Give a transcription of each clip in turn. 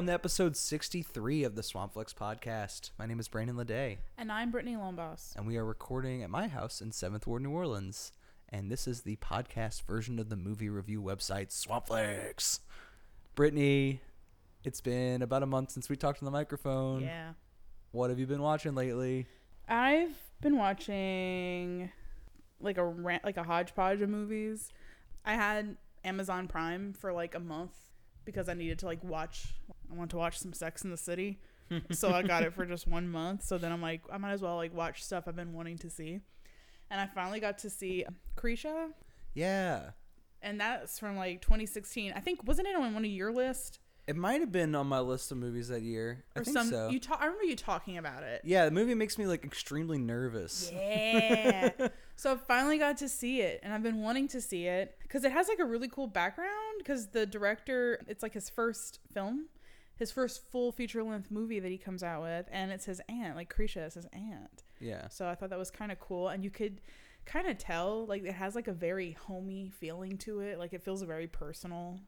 welcome to episode 63 of the Swampflix podcast. My name is Brandon Ledet, And I'm Britnee Lombas. and we are recording at my house in 7th Ward, New Orleans. And this is the podcast version of the movie review website, Swampflix. Britnee, it's been about a month since we talked on the microphone. Yeah. What have you been watching lately? I've been watching like a like a hodgepodge of movies. I had Amazon Prime for like a month because I needed to like watch. I want to watch some Sex in the City, so I got it for just one month. So then I'm like, I might as well like watch stuff I've been wanting to see, and I finally got to see Krisha, Yeah. and that's from like 2016. I think wasn't it on one of your list It might have been on my list of movies that year. I or think some? so. You ta- I remember you talking about it. yeah, the movie makes me like extremely nervous. Yeah. so I finally got to see it, and I've been wanting to see it because it has like a really cool background. Because the director, it's like his first film, his first full feature length movie that he comes out with, and it's his aunt, like Krisha is his aunt. Yeah. So I thought that was kind of cool, and you could kind of tell like it has like a very homey feeling to it. Like it feels very personal.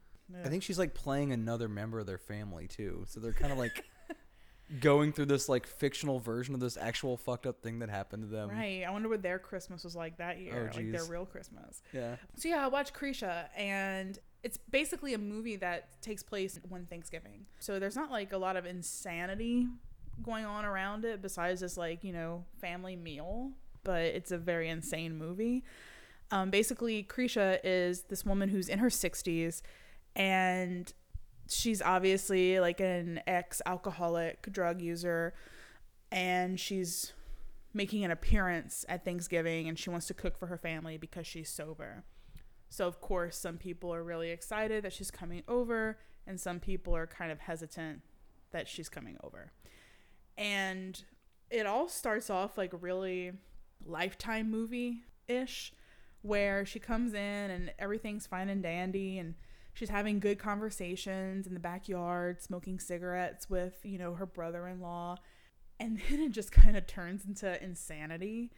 I think she's like playing another member of their family too. So they're kind of like going through this like fictional version of this actual fucked up thing that happened to them. Right. I wonder what their Christmas was like that year, Oh, like their real Christmas. Yeah. So yeah, I watched Krisha, and it's basically a movie that takes place one Thanksgiving. So there's not like a lot of insanity going on around it besides this like you know family meal, but it's a very insane movie. Um, basically, Krisha is this woman who's in her 60s, and she's obviously like an ex-alcoholic drug user, and she's making an appearance at Thanksgiving, and she wants to cook for her family because she's sober. So of course, some people are really excited that she's coming over, and some people are kind of hesitant that she's coming over. And it all starts off like really lifetime movie ish, where she comes in and everything's fine and dandy, and she's having good conversations in the backyard, smoking cigarettes with, you know, her brother in law. And then it just kind of turns into insanity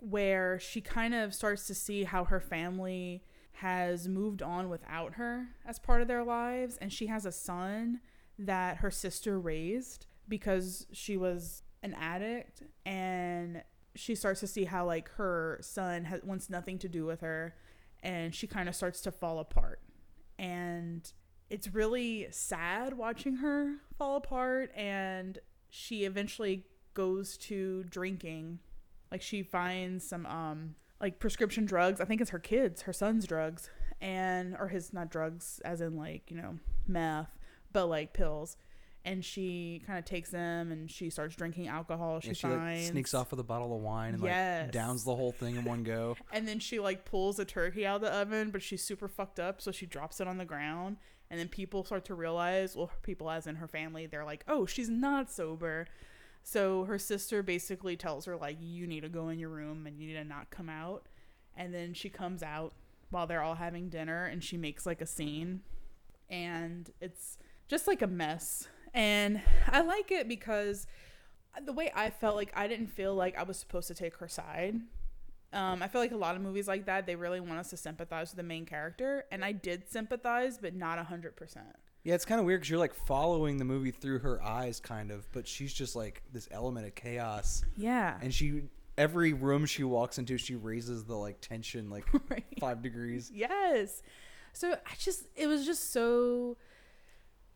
where she kind of starts to see how her family has moved on without her as part of their lives and she has a son that her sister raised because she was an addict and she starts to see how like her son has, wants nothing to do with her and she kind of starts to fall apart. And it's really sad watching her fall apart and she eventually goes to drinking. Like she finds some um like prescription drugs i think it's her kids her son's drugs and or his not drugs as in like you know meth but like pills and she kind of takes them and she starts drinking alcohol she, And she like finds sneaks off with a bottle of wine and Yes. like downs the whole thing in one go. and then she like pulls a turkey out of the oven, but she's super fucked up, so she drops it on the ground. And then people start to realize, well, people as in her family, they're like, oh, she's not sober. So her sister basically tells her like, you need to go in your room and you need to not come out. And then she comes out while they're all having dinner, and she makes like a scene, and it's just like a mess. And I like it because the way I felt like I didn't feel like I was supposed to take her side. Um, I feel like a lot of movies like that, they really want us to sympathize with the main character, and I did sympathize, but not a hundred percent. Yeah, it's kind of weird because you're like following the movie through her eyes, kind of, but she's just like this element of chaos, Yeah, and she every room she walks into, she raises the like tension like Right. five degrees. yes. So I just, it was just so.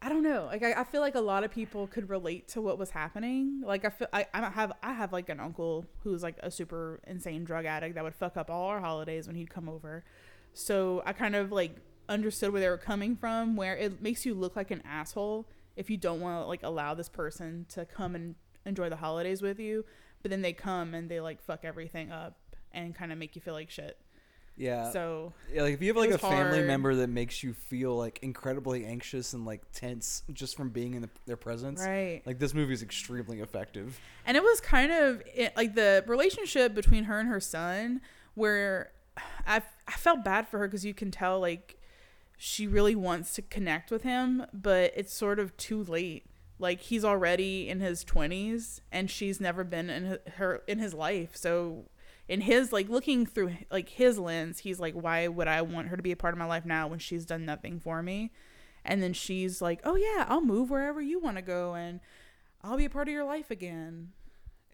I don't know. Like I, I feel like a lot of people could relate to what was happening. Like I feel I, I have I have like an uncle who's like a super insane drug addict that would fuck up all our holidays when he'd come over. So I kind of like understood where they were coming from where it makes you look like an asshole if you don't want to like allow this person to come and enjoy the holidays with you, but then they come and they like fuck everything up and kind of make you feel like shit. Yeah. So Yeah, like if you have like a family hard. member that makes you feel like incredibly anxious and like tense just from being in the, their presence, right. like this movie is extremely effective. And it was kind of it, like the relationship between her and her son, where I, I felt bad for her because you can tell like she really wants to connect with him, but it's sort of too late. Like he's already in his twenties, and she's never been in her in his life. So in his like looking through like his lens, he's like, why would I want her to be a part of my life now when she's done nothing for me? And then she's like, "Oh yeah, I'll move wherever you want to go and I'll be a part of your life again."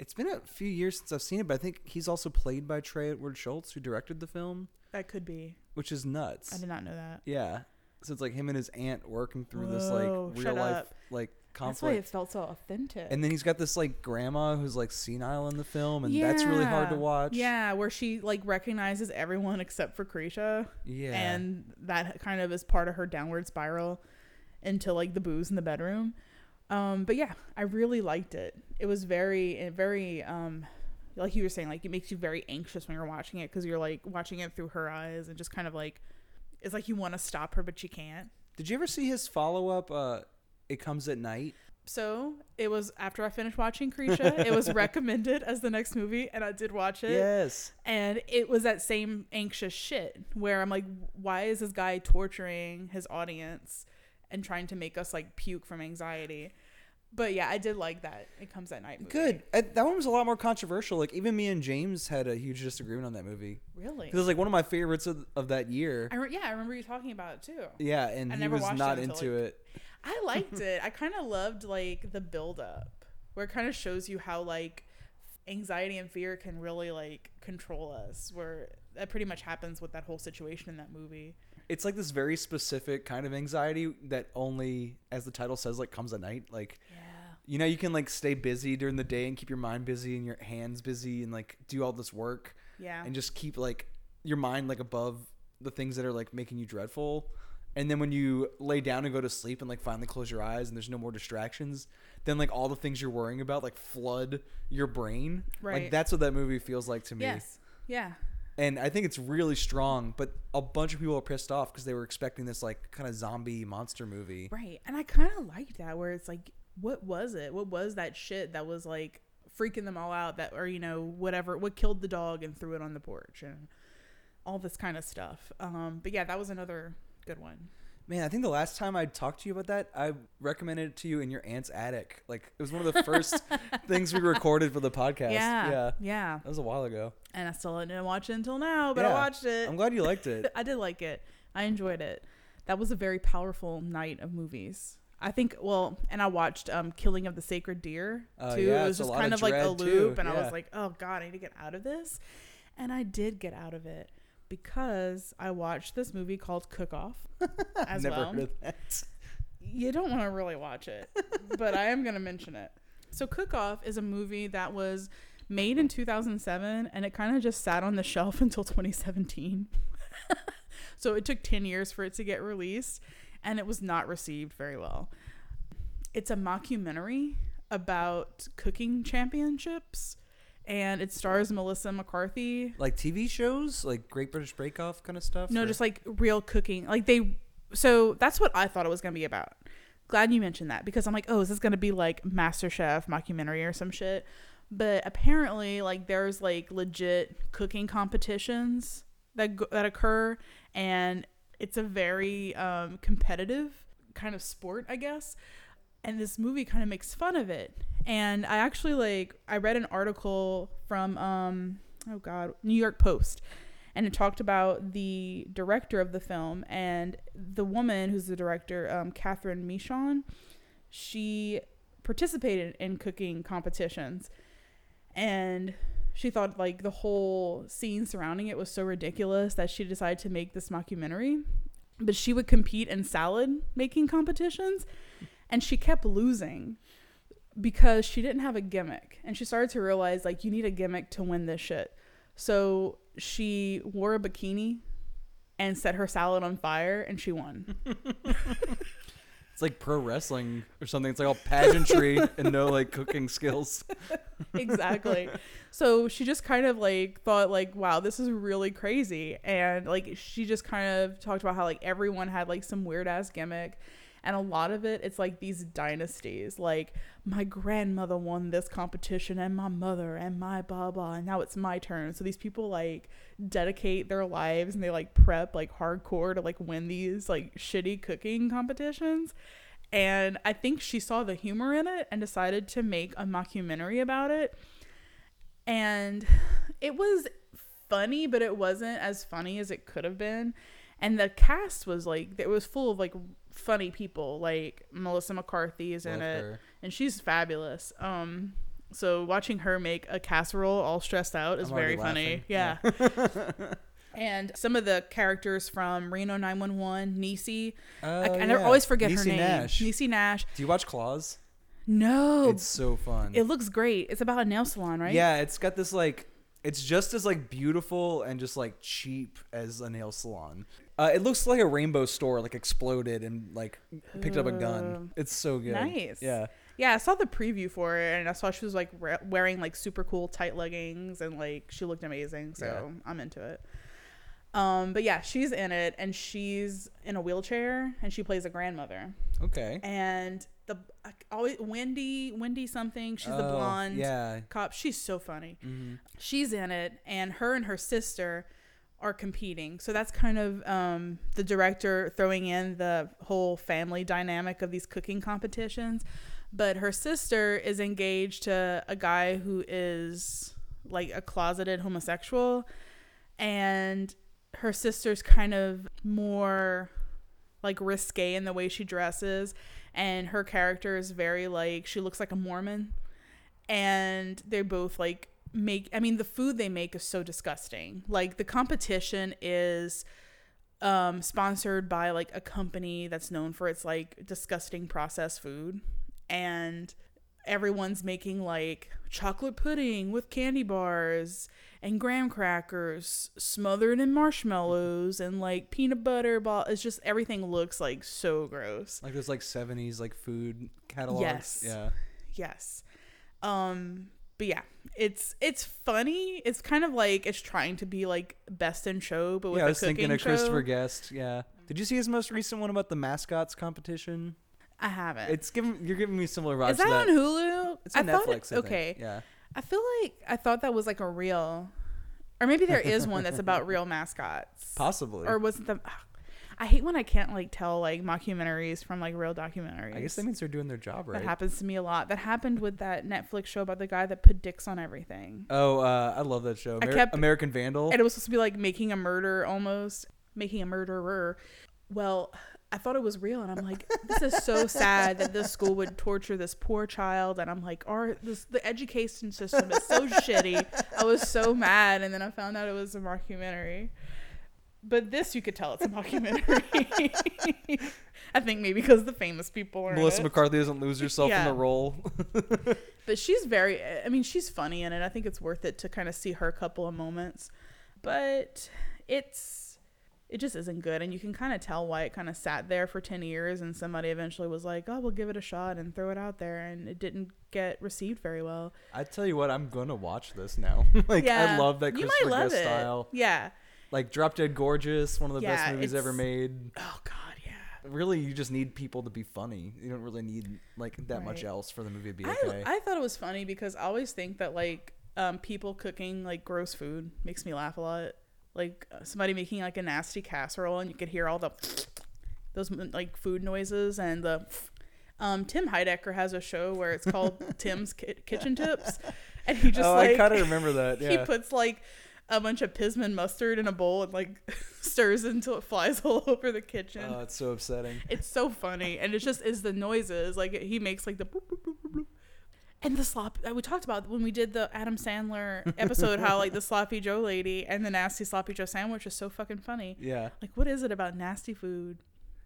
It's been a few years since I've seen it, but I think he's also played by Trey Edward Shults, who directed the film, That could be. which is nuts. I did not know that. Yeah. So it's like him and his aunt working through this Whoa, like real shut life up. like That's why it conflict. felt so authentic. And then he's got this like grandma who's like senile in the film, and that's really hard to Yeah. watch. Yeah, where she like recognizes everyone except for Krisha. Yeah. and that kind of is part of her downward spiral into like the booze in the bedroom. Um, but yeah, I really liked it. It was very, very, um, like you were saying, like it makes you very anxious when you're watching it because you're like watching it through her eyes and just kind of like it's like you want to stop her but you can't. Did you ever see his follow up? Uh, it comes at night. So it was after I finished watching Krisha, it was recommended as the next movie, and I did watch it. Yes. And it was that same anxious shit where I'm like, why is this guy torturing his audience and trying to make us like puke from anxiety? But yeah, I did like that. It comes at night. Movie. Good. That one was a lot more controversial. Like even me and James had a huge disagreement on that movie. Really? It was like one of my favorites of, of that year. I re- yeah, I remember you talking about it too. Yeah, and I he was not it into like- it. I liked it. I kind of loved like the build up where it kind of shows you how like anxiety and fear can really like control us. Where that pretty much happens with that whole situation in that movie. It's like this very specific kind of anxiety that only, as the title says, like comes at night. Like Yeah. you know, you can like stay busy during the day and keep your mind busy and your hands busy and like do all this work Yeah. and just keep like your mind like above the things that are like making you dreadful. And then when you lay down and go to sleep and like finally close your eyes and there's no more distractions, then like all the things you're worrying about like flood your brain. Like Right. that's what that movie feels like to me. yes. Yeah. And I think it's really strong, but a bunch of people are pissed off because they were expecting this like kind of zombie monster movie. Right. And I kind of like that where it's like, what was it? What was that shit that was like freaking them all out that, or, you know, whatever, what killed the dog and threw it on the porch and all this kind of stuff. Um, but yeah, that was another good one. Man, I think the last time I talked to you about that, I recommended it to you in your aunt's attic. Like it was one of the first things we recorded for the podcast. Yeah. Yeah. Yeah. That was a while ago. And I still didn't watch it until now, but I watched it. I'm glad you liked it. I did like it. I enjoyed it. That was a very powerful night of movies. I think well, and I watched um Killing of the Sacred Deer Oh, too. yeah, it was just kind of of like a dread, too. loop and I was like, "Oh god, I need to get out of this." And I did get out of it because I watched this movie called Cook Off as Never well. heard that. You don't want to really watch it, but I am going to mention it. So Cook Off is a movie that was made in 2007 and it kind of just sat on the shelf until 2017. so it took 10 years for it to get released and it was not received very well. It's a mockumentary about cooking championships and it stars Melissa McCarthy. Like TV shows, like Great British Bake Off kind of stuff. No, or- just like real cooking. Like they so that's what I thought it was going to be about. Glad you mentioned that because I'm like, "Oh, is this going to be like MasterChef mockumentary or some shit?" But apparently like there's like legit cooking competitions that go- that occur and it's a very um competitive kind of sport, I guess. And this movie kind of makes fun of it. And I actually like I read an article from um oh god, New York Post and it talked about the director of the film and the woman who's the director, um, Cathryn Michon. She participated in cooking competitions, and she thought like the whole scene surrounding it was so ridiculous that she decided to make this mockumentary. But she would compete in salad making competitions, and she kept losing because she didn't have a gimmick, and she started to realize like you need a gimmick to win this shit. So she wore a bikini and set her salad on fire and she won. It's like pro wrestling or something. It's like all pageantry and no like cooking skills. exactly. So she just kind of like thought like, wow, this is really crazy. And like she just kind of talked about how like everyone had like some weird ass gimmick. And a lot of it, it's like these dynasties. Like my grandmother won this competition, and my mother, and my blah blah, and now it's my turn. So these people like dedicate their lives and they like prep like hardcore to like win these like shitty cooking competitions. And I think she saw the humor in it and decided to make a mockumentary about it. And it was funny, but it wasn't as funny as it could have been. And the cast was like, it was full of like funny people. Like Melissa McCarthy is in Love it, her. and she's fabulous. Um, so watching her make a casserole all stressed out is I'm very funny. Yeah. and some of the characters from Reno 911, Niecy. Oh, I, I never- yeah. always forget her name. Nash. Niecy Nash. Do you watch Claws? No, It's so fun. it looks great. It's about a nail salon, right? Yeah, it's got this like it's just as like beautiful and just like cheap as a nail salon. Uh, it looks like a rainbow store like exploded and like picked up a gun. It's so good. nice. Yeah. Yeah, I saw the preview for it, and I saw she was like re- wearing like super cool tight leggings, and like she looked amazing. So Yeah. I'm into it. Um, but yeah, she's in it, and she's in a wheelchair, and she plays a grandmother. Okay. And the always Wendy, Wendy something. She's the Oh, blonde Yeah. cop. She's so funny. hmm She's in it, and her and her sister are competing. So that's kind of um, the director throwing in the whole family dynamic of these cooking competitions. But her sister is engaged to a guy who is like a closeted homosexual, and her sister's kind of more like risque in the way she dresses and her character is very like she looks like a mormon and they both like make i mean the food they make is so disgusting like the competition is um sponsored by like a company that's known for its like disgusting processed food and everyone's making like chocolate pudding with candy bars and graham crackers smothered in marshmallows and like peanut butter ball it's just everything looks like so gross Like those like seventies like food catalogs. Yes. Yeah. yes um but yeah it's it's funny it's kind of like it's trying to be like best in show but with yeah, I was thinking of show. Christopher Guest. Yeah. Did you see his most recent one about the mascots competition? i haven't It's giving you're giving me similar vibes is that, that. on hulu It's I on it- Netflix. I think. okay Yeah. I feel like I thought that was like a real, or maybe there is one that's about real mascots. Possibly. Or was it the? Ah, I hate when I can't like tell like mockumentaries from like real documentaries. I guess that means they're doing their job right. that happens to me a lot. That happened with that Netflix show about the guy that put dicks on everything, Oh, uh, I love that show. I kept- American Vandal. and it was supposed to be like making a murder almost, making a murderer. Well, I thought it was real, and I'm like, this is so sad that this school would torture this poor child. And I'm like, our this the education system is so shitty. I was so mad, and then I found out it was a mockumentary. But this, you could tell it's a mockumentary. I think maybe because the famous people are. in Melissa it. McCarthy doesn't lose herself Yeah. in the role. But she's very, I mean, she's funny in it. I think it's worth it to kind of see her a couple of moments. But it's, it just isn't good. And you can kind of tell why it kind of sat there for 10 years and somebody eventually was like, oh, we'll give it a shot and throw it out there. And it didn't get received very well. I tell you what, I'm gonna watch this now. like I love that you Christopher love Guest it. style. Yeah. Like Drop Dead Gorgeous, one of the Yeah, best movies ever made. Oh, God, yeah. Really, you just need people to be funny. You don't really need like that much else for the movie to be I, okay. I thought it was funny because I always think that like um, people cooking like gross food makes me laugh a lot. Like uh, somebody making like a nasty casserole and you could hear all the those like food noises and the. Um, Tim Heidecker has a show where it's called Tim's Kitchen Tips, and he just oh, like I kind of remember that. he puts like a bunch of pisman mustard in a bowl and like stirs it until it flies all over the kitchen. oh, it's so upsetting. It's so funny, and it just is the noises. Like he makes like the boop, boop, boop, boop, boop. and the slop. uh, We talked about when we did the Adam Sandler episode how like the sloppy Joe lady and the nasty sloppy Joe sandwich is so fucking funny. Yeah. Like, what is it about nasty food?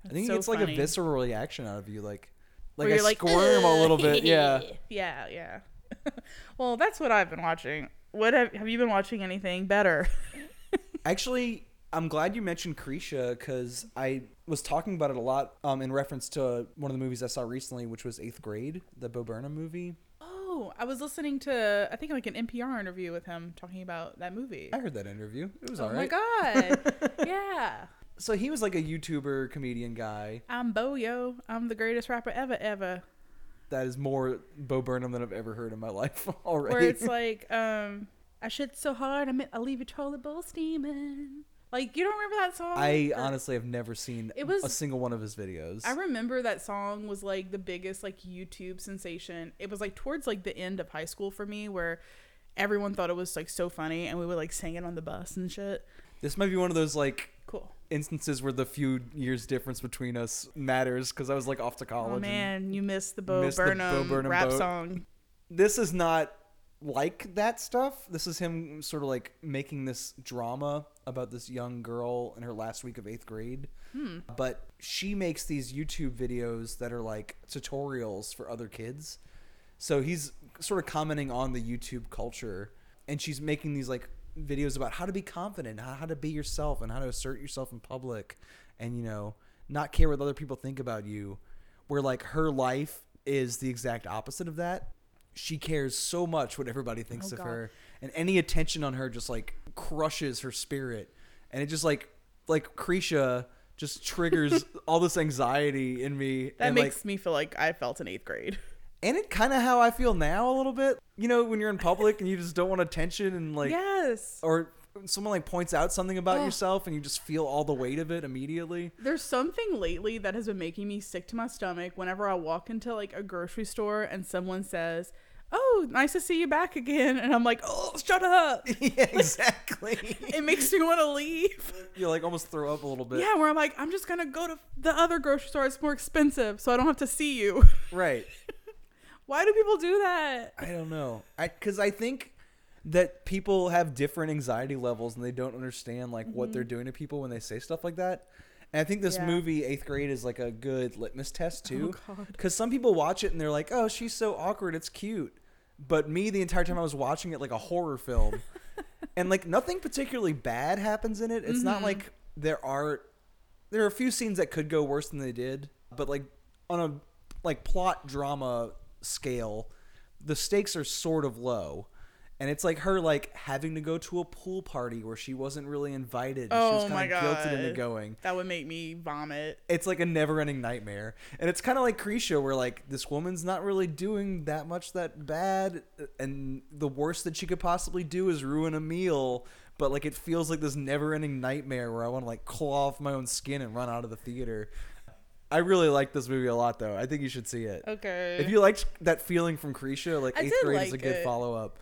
I think so it's like a visceral reaction out of you, like like Where I like squirm a little bit. Yeah. yeah, yeah. well, that's what I've been watching. What have have you been watching? Anything better? Actually, I'm glad you mentioned Krisha because I was talking about it a lot um, in reference to one of the movies I saw recently, which was Eighth Grade, the Bo Burnham movie. Oh, I was listening to I think like an NPR interview with him talking about that movie. I heard that interview. It was oh alright. Oh my god! yeah. So he was like a YouTuber comedian guy I'm Bo Yo. I'm the greatest rapper ever, ever. That is more Bo Burnham than I've ever heard in my life already. Where it's like, um, I shit so hard, I I leave your toilet bowl steaming. Like, you don't remember that song? I Or- honestly have never seen It was- a single one of his videos. I remember that song was like the biggest like YouTube sensation. It was like towards like the end of high school for me, where everyone thought it was like so funny, and we would like sing it on the bus and shit. this might be one of those like. Instances where the few years difference between us matters because I was like off to college. Oh man, you missed the Bo missed the Bo Burnham, Burnham rap boat. song. this is not like that stuff. This is him sort of like making this drama about this young girl in her last week of eighth grade. Hmm. But she makes these YouTube videos that are like tutorials for other kids. So he's sort of commenting on the YouTube culture, and she's making these like videos about how to be confident, how, how to be yourself, and how to assert yourself in public, and you know, not care what other people think about you. Where like her life is the exact opposite of that. She cares so much what everybody thinks Oh, of God. her, and any attention on her just like crushes her spirit, and it just like like Krisha just triggers all this anxiety in me. That and makes like, me feel like I felt in eighth grade. And it kind of how I feel now a little bit. You know, when you're in public and you just don't want attention and like, yes. or someone like points out something about Ugh. yourself and you just feel all the weight of it immediately. There's something lately that has been making me sick to my stomach whenever I walk into like a grocery store and someone says, "Oh, nice to see you back again," and I'm like, "Oh, shut up!" yeah, exactly. It makes me want to leave. you like almost throw up a little bit. Yeah, where I'm like, I'm just gonna go to the other grocery store. It's more expensive, so I don't have to see you. Right. Why do people do that? I don't know. I because I think that people have different anxiety levels and they don't understand like what they're doing to people when they say stuff like that. And I think this Yeah. movie Eighth Grade is like a good litmus test too. Oh Because some people watch it and they're like, "Oh, she's so awkward. It's cute." But me, the entire time I was watching it like a horror film, and like nothing particularly bad happens in it. It's not Mm-hmm. like there are there are a few scenes that could go worse than they did, but like on a like plot drama scale, the stakes are sort of low. And it's like her like having to go to a pool party where she wasn't really invited. she was Oh kind my of guilted into God. going That would make me vomit. it's like a never-ending nightmare and it's kind of like Krisha where like this woman's not really doing that much that bad and the worst that she could possibly do is ruin a meal but like it feels like this never-ending nightmare where I want to like claw off my own skin and run out of the theater I really like this movie a lot though I think you should see it Okay. if you liked that feeling from Krisha like I 8th did grade is a like good it. follow-up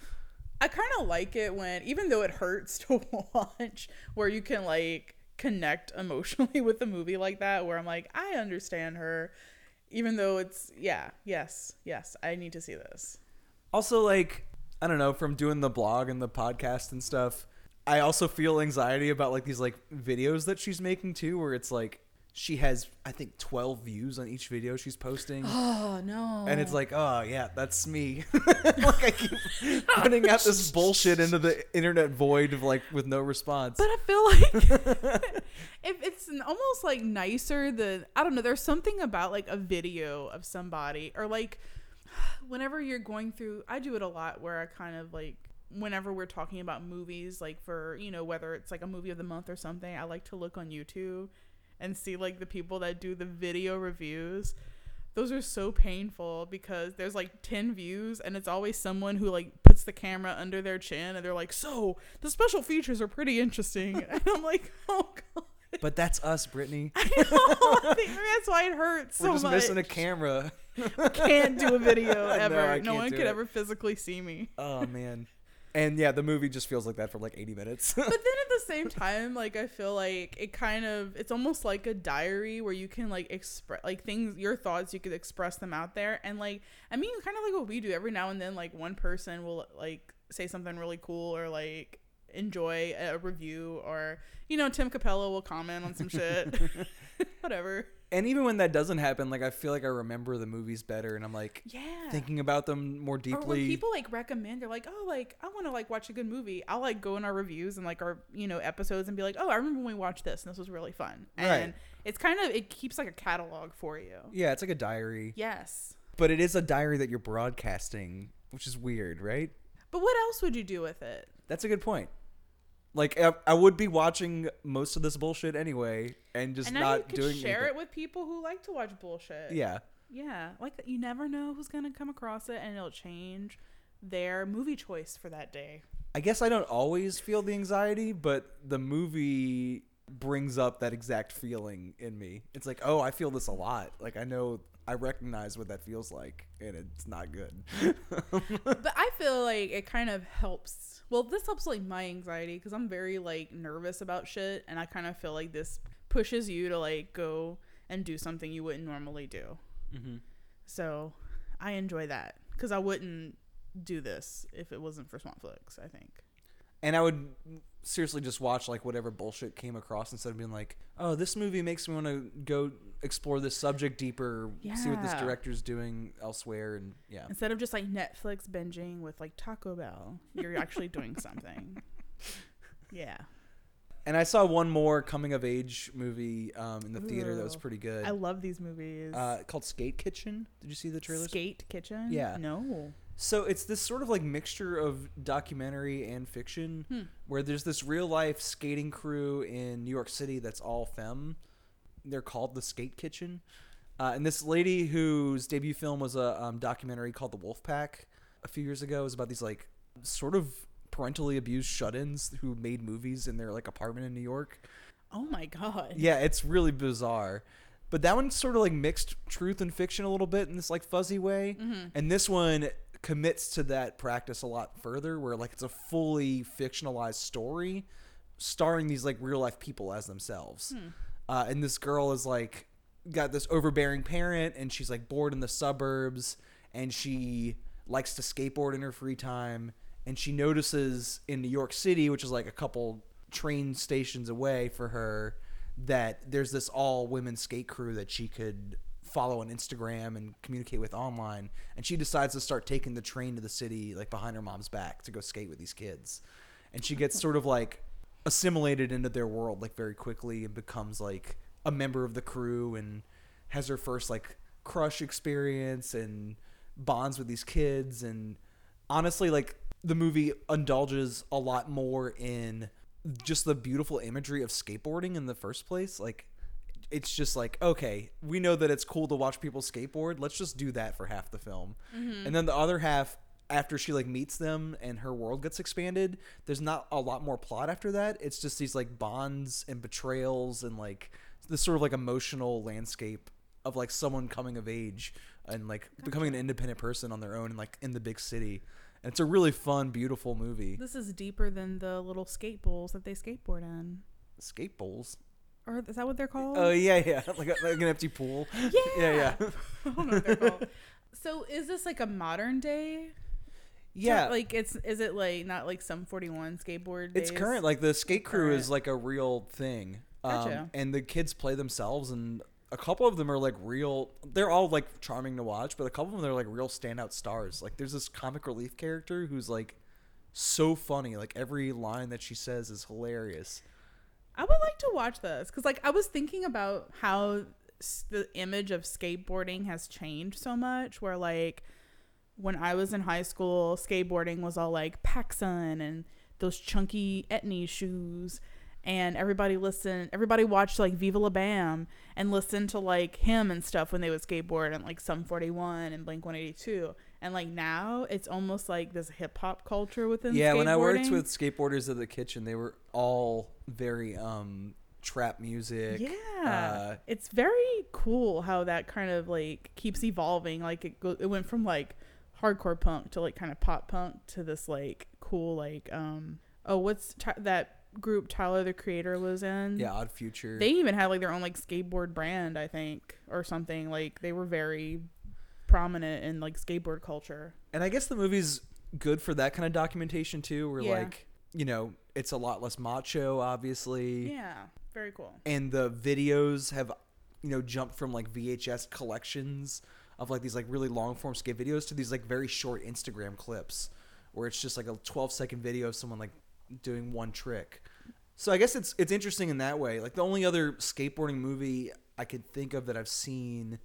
I kind of like it when, even though it hurts to watch, where you can like connect emotionally with a movie like that, where I'm like, I understand her, even though it's, yeah, yes, yes, I need to see this. also like i don't know from doing the blog and the podcast and stuff i also feel anxiety about like these like videos that she's making too where it's like she has i think 12 views on each video she's posting Oh, no. and it's like oh yeah that's me like i keep putting out this bullshit into the internet void of like with no response But I feel like if it's almost like nicer than I don't know. There's something about like a video of somebody or like whenever you're going through. I do it a lot where I kind of like whenever we're talking about movies, like for you know whether it's like a movie of the month or something. I like to look on YouTube and see like the people that do the video reviews. Those are so painful because there's like 10 views and it's always someone who like puts the camera under their chin and they're like, "So, the special features are pretty interesting." And I'm like, "Oh god." but that's us britnee I know. I think that's why it hurts we're so just much. missing a camera can't do a video ever. I no one could it. ever physically see me. oh man and yeah the movie just feels like that for like 80 minutes. But then at the same time, like I feel like it kind of it's almost like a diary where you can like express like things your thoughts you could express them out there. And like I mean kind of like what we do. Every now and then like one person will like say something really cool or like enjoy a review or you know Tim Cappello will comment on some shit. Whatever and even when that doesn't happen like i feel like i remember the movies better and i'm like yeah. thinking about them more deeply. or when people like recommend they're like oh like i want to like watch a good movie. I'll like go in our reviews and like our you know episodes and be like oh i remember when we watched this and this was really fun. Right. and it's kind of it keeps like a catalog for you. Yeah it's like a diary. Yes. But it is a diary that you're broadcasting which is weird right? But what else would you do with it? That's a good point like i, I would be watching most of this bullshit anyway and just and now you not could doing share anything. it with people who like to watch bullshit. Yeah. Yeah. Like you never know who's gonna come across it and it'll change their movie choice for that day. I guess i don't always feel the anxiety but the movie brings up that exact feeling in me. It's like oh i feel this a lot. Like i know I recognize what that feels like, and it's not good. but I feel like it kind of helps. Well, this helps like my anxiety because I'm very like nervous about shit, and I kind of feel like this pushes you to like go and do something you wouldn't normally do. mm-hmm. So I enjoy that because I wouldn't do this if it wasn't for Swampflix. I think. And I would seriously just watch like whatever bullshit came across instead of being like, "Oh, this movie makes me want to go explore this subject deeper, see what this director's doing elsewhere." And yeah, Instead of just like Netflix binging with like Taco Bell, you're actually doing something. Yeah. and I saw one more coming of age movie um, in the theater that was pretty good. I love these movies. uh, called Skate Kitchen. Did you see the trailer? Skate Kitchen? Yeah. No. So it's this sort of like mixture of documentary and fiction, Hmm. where there's this real life skating crew in New York City that's all femme. They're called the Skate Kitchen, uh, and this lady whose debut film was a um, documentary called The Wolf Pack a few years ago is about these like sort of parentally abused shut-ins who made movies in their like apartment in New York. Oh my god. Yeah, it's really bizarre. But that one sort of like mixed truth and fiction a little bit in this like fuzzy way. Mm-hmm. And this one commits to that practice a lot further where like it's a fully fictionalized story starring these like real life people as themselves. Uh, and this girl is like got this overbearing parent and she's like bored in the suburbs and she likes to skateboard in her free time and she notices in New York City, which is like a couple train stations away for her, that there's this all women skate crew that she could follow on Instagram and communicate with online. And she decides to start taking the train to the city, like behind her mom's back, to go skate with these kids. And she gets sort of like assimilated into their world like very quickly and becomes like a member of the crew and has her first like crush experience and bonds with these kids and honestly like the movie indulges a lot more in just the beautiful imagery of skateboarding in the first place like it's just like okay we know that it's cool to watch people skateboard. Let's just do that for half the film. Mm-hmm. And then the other half after she like meets them and her world gets expanded there's not a lot more plot after that. It's just these like bonds and betrayals and like this sort of like emotional landscape of like someone coming of age and like becoming an independent person on their own and like in the big city. And it's a really fun beautiful movie. This is deeper than the little skate bowls that they skateboard in. skate bowls Or is that what they're called? oh yeah yeah like, a, like an empty pool yeah. yeah yeah I don't know what they're called. So is this like a modern day? yeah Like it's is it like not like some 41 skateboard It's current. Like the skate crew current. is like a real thing. Um, Gotcha. and the kids play themselves, and a couple of them are like real. They're all like charming to watch, but a couple of them are like real standout stars. Like there's this comic relief character who's like so funny. Like every line that she says is hilarious. I would like to watch this because, like, I was thinking about how s- the image of skateboarding has changed so much. Where, like, when I was in high school, skateboarding was all like PacSun and those chunky Etnies shoes, and everybody listened, everybody watched like Viva La Bam and listened to like him and stuff when they would skateboard and like Sum 41 and Blink 182. And like now, it's almost like this hip hop culture within. yeah, when I worked with skateboarders at the kitchen, they were all very um trap music. Yeah, uh, it's very cool how that kind of like keeps evolving. Like it go- it went from like hardcore punk to like kind of pop punk to this like cool like um oh what's Ty- that group Tyler the Creator was in? yeah, Odd Future. they even had like their own like skateboard brand I think or something. Like they were very prominent in like skateboard culture. And I guess the movie's good for that kind of documentation too, where Yeah. like you know it's a lot less macho, obviously, Yeah, very cool. and the videos have you know jumped from like VHS collections of like these like really long form skate videos to these like very short Instagram clips, where it's just like a 12 second video of someone like doing one trick. So I guess it's it's interesting in that way. Like the only other skateboarding movie I could think of that I've seen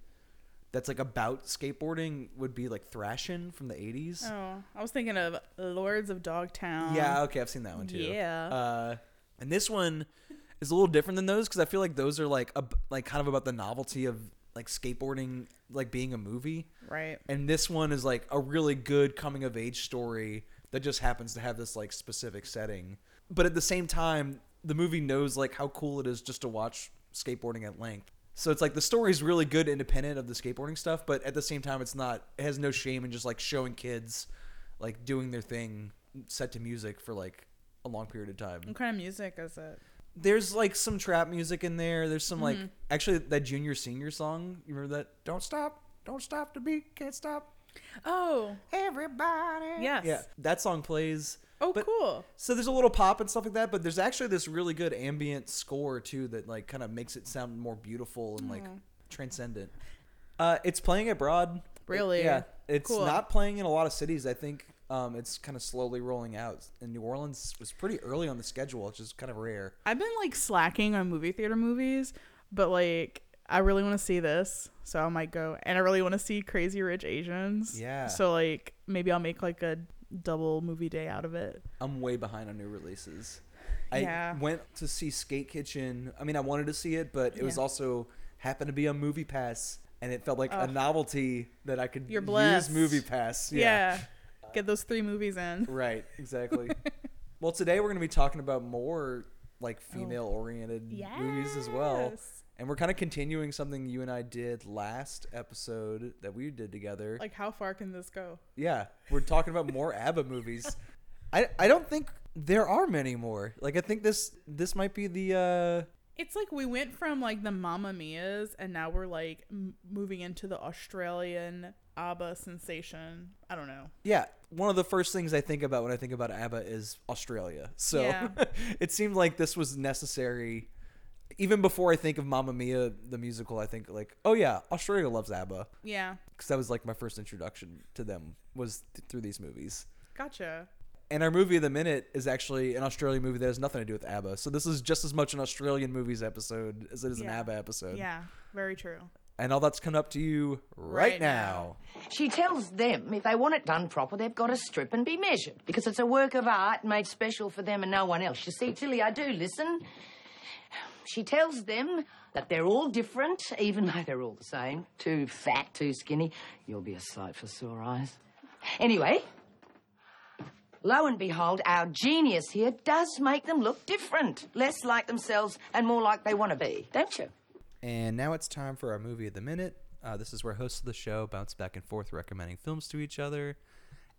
that's like about skateboarding would be like Thrashin' from the 80s. Oh, I was thinking of Lords of Dogtown. Yeah, okay, I've seen that one too. Yeah. Uh, and this one is a little different than those because I feel like those are like a, like kind of about the novelty of like skateboarding, like being a movie. right. And this one is like a really good coming of age story that just happens to have this like specific setting. But at the same time, the movie knows like how cool it is just to watch skateboarding at length. So it's like the story's really good independent of the skateboarding stuff, but at the same time it's not it has no shame in just like showing kids like doing their thing set to music for like a long period of time. What kind of music is it? There's like some trap music in there. There's some like Mm-hmm. actually that junior senior song. You remember that? Don't stop, don't stop the beat, can't stop. Oh, Everybody. Yes. Yeah, that song plays. Oh, But- cool. So there's a little pop and stuff like that, but there's actually this really good ambient score too that like kind of makes it sound more beautiful and like Aw. transcendent. Uh, it's playing abroad. Really? Yeah. It's Cool. not playing in a lot of cities. I think um, it's kind of slowly rolling out. And New Orleans was pretty early on the schedule, which is kind of rare. I've been like slacking on movie theater movies, but like I really want to see this, so I might go. And I really want to see Crazy Rich Asians. Yeah. So like maybe I'll make like a double movie day out of it. I'm way behind on new releases. I Yeah. went to see Skate Kitchen. I mean, I wanted to see it, but it was also happened to be on Movie Pass, and it felt like a novelty that I could You're use. Movie Pass. Yeah. Get those three movies in. Right, exactly. well, today we're going to be talking about more like female oriented movies as well. And we're kind of continuing something you and I did last episode that we did together. Like how far can this go? yeah, we're talking about more ABBA movies. I I don't think there are many more. Like I think this this might be the uh It's like we went from like the Mamma Mia's and now we're like m- moving into the Australian ABBA sensation. I don't know. yeah, one of the first things I think about when I think about ABBA is Australia. So Yeah. it seemed like this was necessary even before I think of Mamma Mia the musical, I think like, oh yeah, Australia loves ABBA. Yeah. because that was like my first introduction to them was th- through these movies. Gotcha. And our movie of the minute is actually an Australian movie that has nothing to do with ABBA. So this is just as much an Australian movies episode as it is an ABBA episode. Yeah. Very true. And all that's coming up to you right, Right now. now. She tells them if they want it done proper, they've got to strip and be measured because it's a work of art made special for them and no one else. You see, Tilly, I do listen. She tells them that they're all different, even though they're all the same. Too fat, too skinny. You'll be a sight for sore eyes. Anyway, lo and behold, our genius here does make them look different. Less like themselves and more like they want to be, don't you? And now it's time for our movie of the minute. Uh, this is where hosts of the show bounce back and forth recommending films to each other.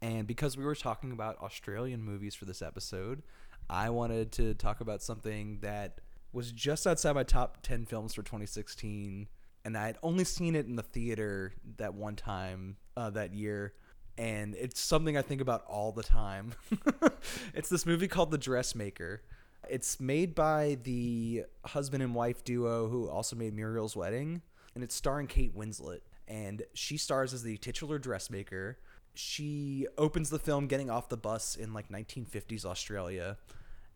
And because we were talking about Australian movies for this episode, I wanted to talk about something that was just outside my top 10 films for 2016. And I had only seen it in the theater that one time uh, that year. And it's something I think about all the time. it's this movie called The Dressmaker. It's made by the husband and wife duo who also made Muriel's Wedding, and it's starring Kate Winslet. And she stars as the titular dressmaker. She opens the film getting off the bus in like 1950s Australia,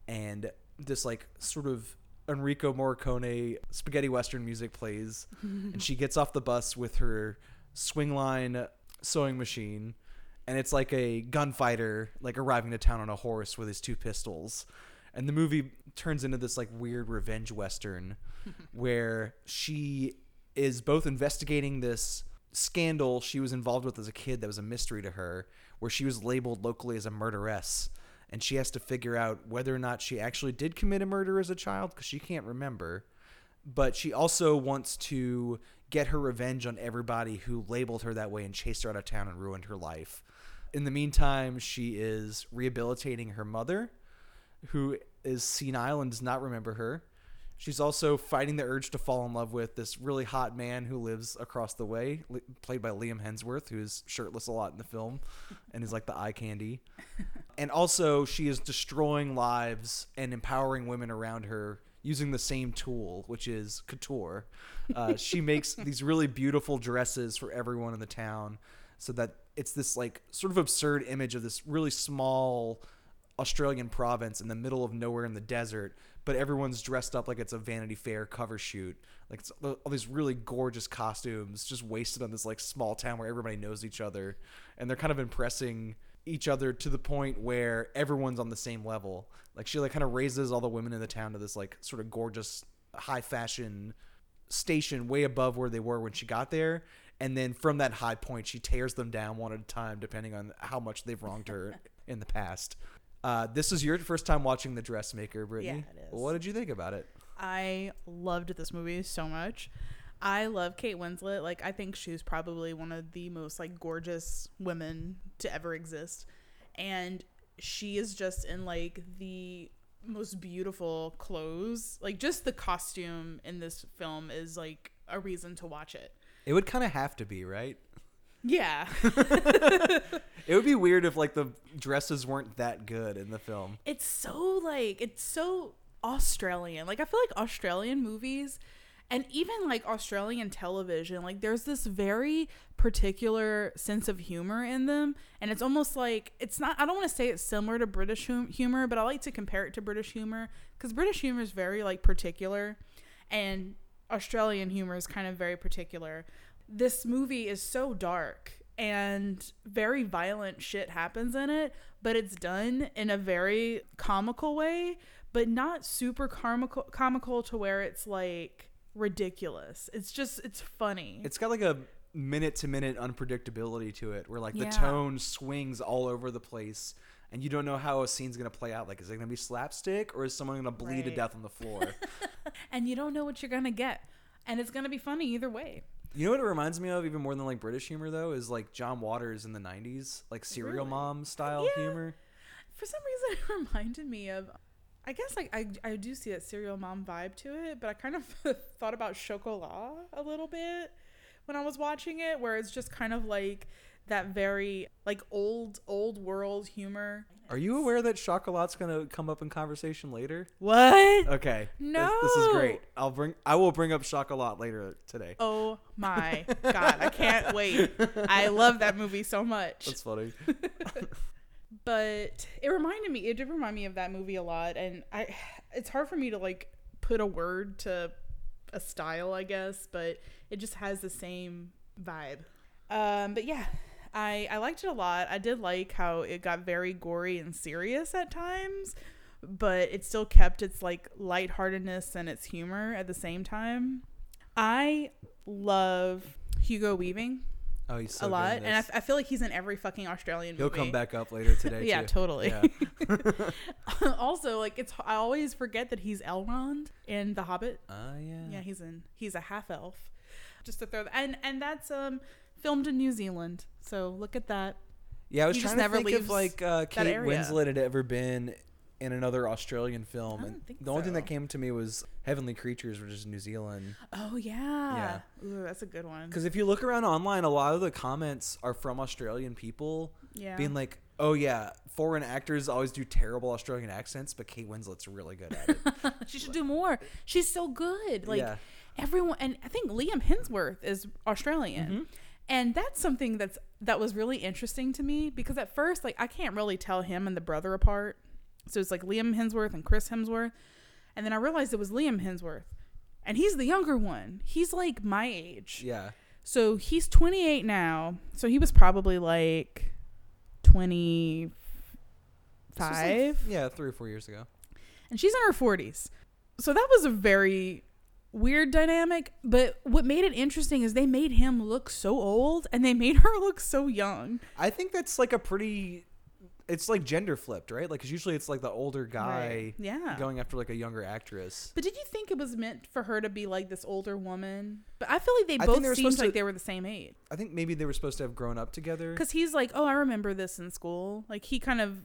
and this like sort of Enrico Morricone spaghetti western music plays, and she gets off the bus with her swingline sewing machine, and it's like a gunfighter like arriving to town on a horse with his two pistols. And the movie turns into this like weird revenge western where she is both investigating this scandal she was involved with as a kid that was a mystery to her where she was labeled locally as a murderess and she has to figure out whether or not she actually did commit a murder as a child because she can't remember but she also wants to get her revenge on everybody who labeled her that way and chased her out of town and ruined her life. In the meantime, she is rehabilitating her mother, who is senile and does not remember her. She's also fighting the urge to fall in love with this really hot man who lives across the way, li- played by Liam Hemsworth, who is shirtless a lot in the film and is like the eye candy. And also, she is destroying lives and empowering women around her using the same tool, which is couture. Uh, she makes these really beautiful dresses for everyone in the town so that it's this like sort of absurd image of this really small Australian province in the middle of nowhere in the desert, but everyone's dressed up like it's a Vanity Fair cover shoot. Like it's all these really gorgeous costumes just wasted on this like small town where everybody knows each other and they're kind of impressing each other to the point where everyone's on the same level. Like she like kind of raises all the women in the town to this like sort of gorgeous high fashion station way above where they were when she got there. And then from that high point, she tears them down one at a time, depending on how much they've wronged her in the past. Uh, this is your first time watching The Dressmaker, Britnee. Yeah, it is. What did you think about it? I loved this movie so much. I love Kate Winslet. Like I think she's probably one of the most like gorgeous women to ever exist. And she is just in like the most beautiful clothes. Like just the costume in this film is like a reason to watch it. It would kind of have to be, right? Yeah. It would be weird if like the dresses weren't that good in the film. it's so like it's so Australian. Like I feel like Australian movies and even like Australian television, like there's this very particular sense of humor in them and it's almost like it's not I don't want to say it's similar to British hum- humor, but I like to compare it to British humor cuz British humor is very like particular and Australian humor is kind of very particular. This movie is so dark and very violent shit happens in it, but it's done in a very comical way, but not super comical comical to where it's like ridiculous. It's just it's funny. It's got like a minute to minute unpredictability to it where like the Yeah. tone swings all over the place and you don't know how a scene's going to play out. Like is it going to be slapstick or is someone going to bleed to death on the floor? and you don't know what you're going to get. And it's going to be funny either way. You know what it reminds me of even more than like British humor though is like John Waters in the 90s, like serial Really? mom style Yeah. humor. For some reason it reminded me of I guess like I, I do see that serial mom vibe to it, but I kind of thought about Chocolat a little bit when I was watching it, where it's just kind of like that very like old old world humor. Are you aware that Chocolat's to come up in conversation later? What? Okay. This, this is great. I'll bring I will bring up Chocolat later today. Oh my god, I can't wait. I love that movie so much. That's funny. but it reminded me it did remind me of that movie a lot and i it's hard for me to like put a word to a style i guess but it just has the same vibe um but yeah i i liked it a lot i did like how it got very gory and serious at times but it still kept its like lightheartedness and its humor at the same time i love hugo weaving Oh, he's so a lot and I, feel like he's in every fucking australian movie. He'll movie come back up later today. yeah, totally. Yeah. also, like it's I always forget that he's Elrond in The Hobbit. Oh yeah. Yeah, he's in he's a half elf. Just to throw that, and and that's um filmed in New Zealand. So look at that. Yeah, I was He trying to never think if like uh, Kate area. Winslet had ever been in another Australian film, and the only thing that came to me was Heavenly Creatures, which is New Zealand. Oh yeah. Ooh, that's a good one. Because if you look around online, a lot of the comments are from Australian people Yeah. being like, "Oh yeah, foreign actors always do terrible Australian accents, but Kate Winslet's really good at it." she should do more. She's so good. Like Yeah. everyone, and I think Liam Hemsworth is Australian, Mm-hmm. and that's something that's that was really interesting to me because at first, like, I can't really tell him and the brother apart. So it's like Liam Hemsworth and Chris Hemsworth, and then I realized it was Liam Hemsworth, and he's the younger one. He's like my age. yeah. So he's 28 now. So he was probably like 25 like, yeah, three or four years ago. and she's in her 40s. So that was a very weird dynamic, but what made it interesting is they made him look so old and they made her look so young. I think that's like a pretty. It's like gender flipped, right? Like, cause usually it's like the older guy Right. Yeah. going after like a younger actress. But did you think it was meant for her to be like this older woman? But I feel like they I both they seemed like to- they were the same age. I think maybe they were supposed to have grown up together. Because he's like, oh, I remember this in school. Like he kind of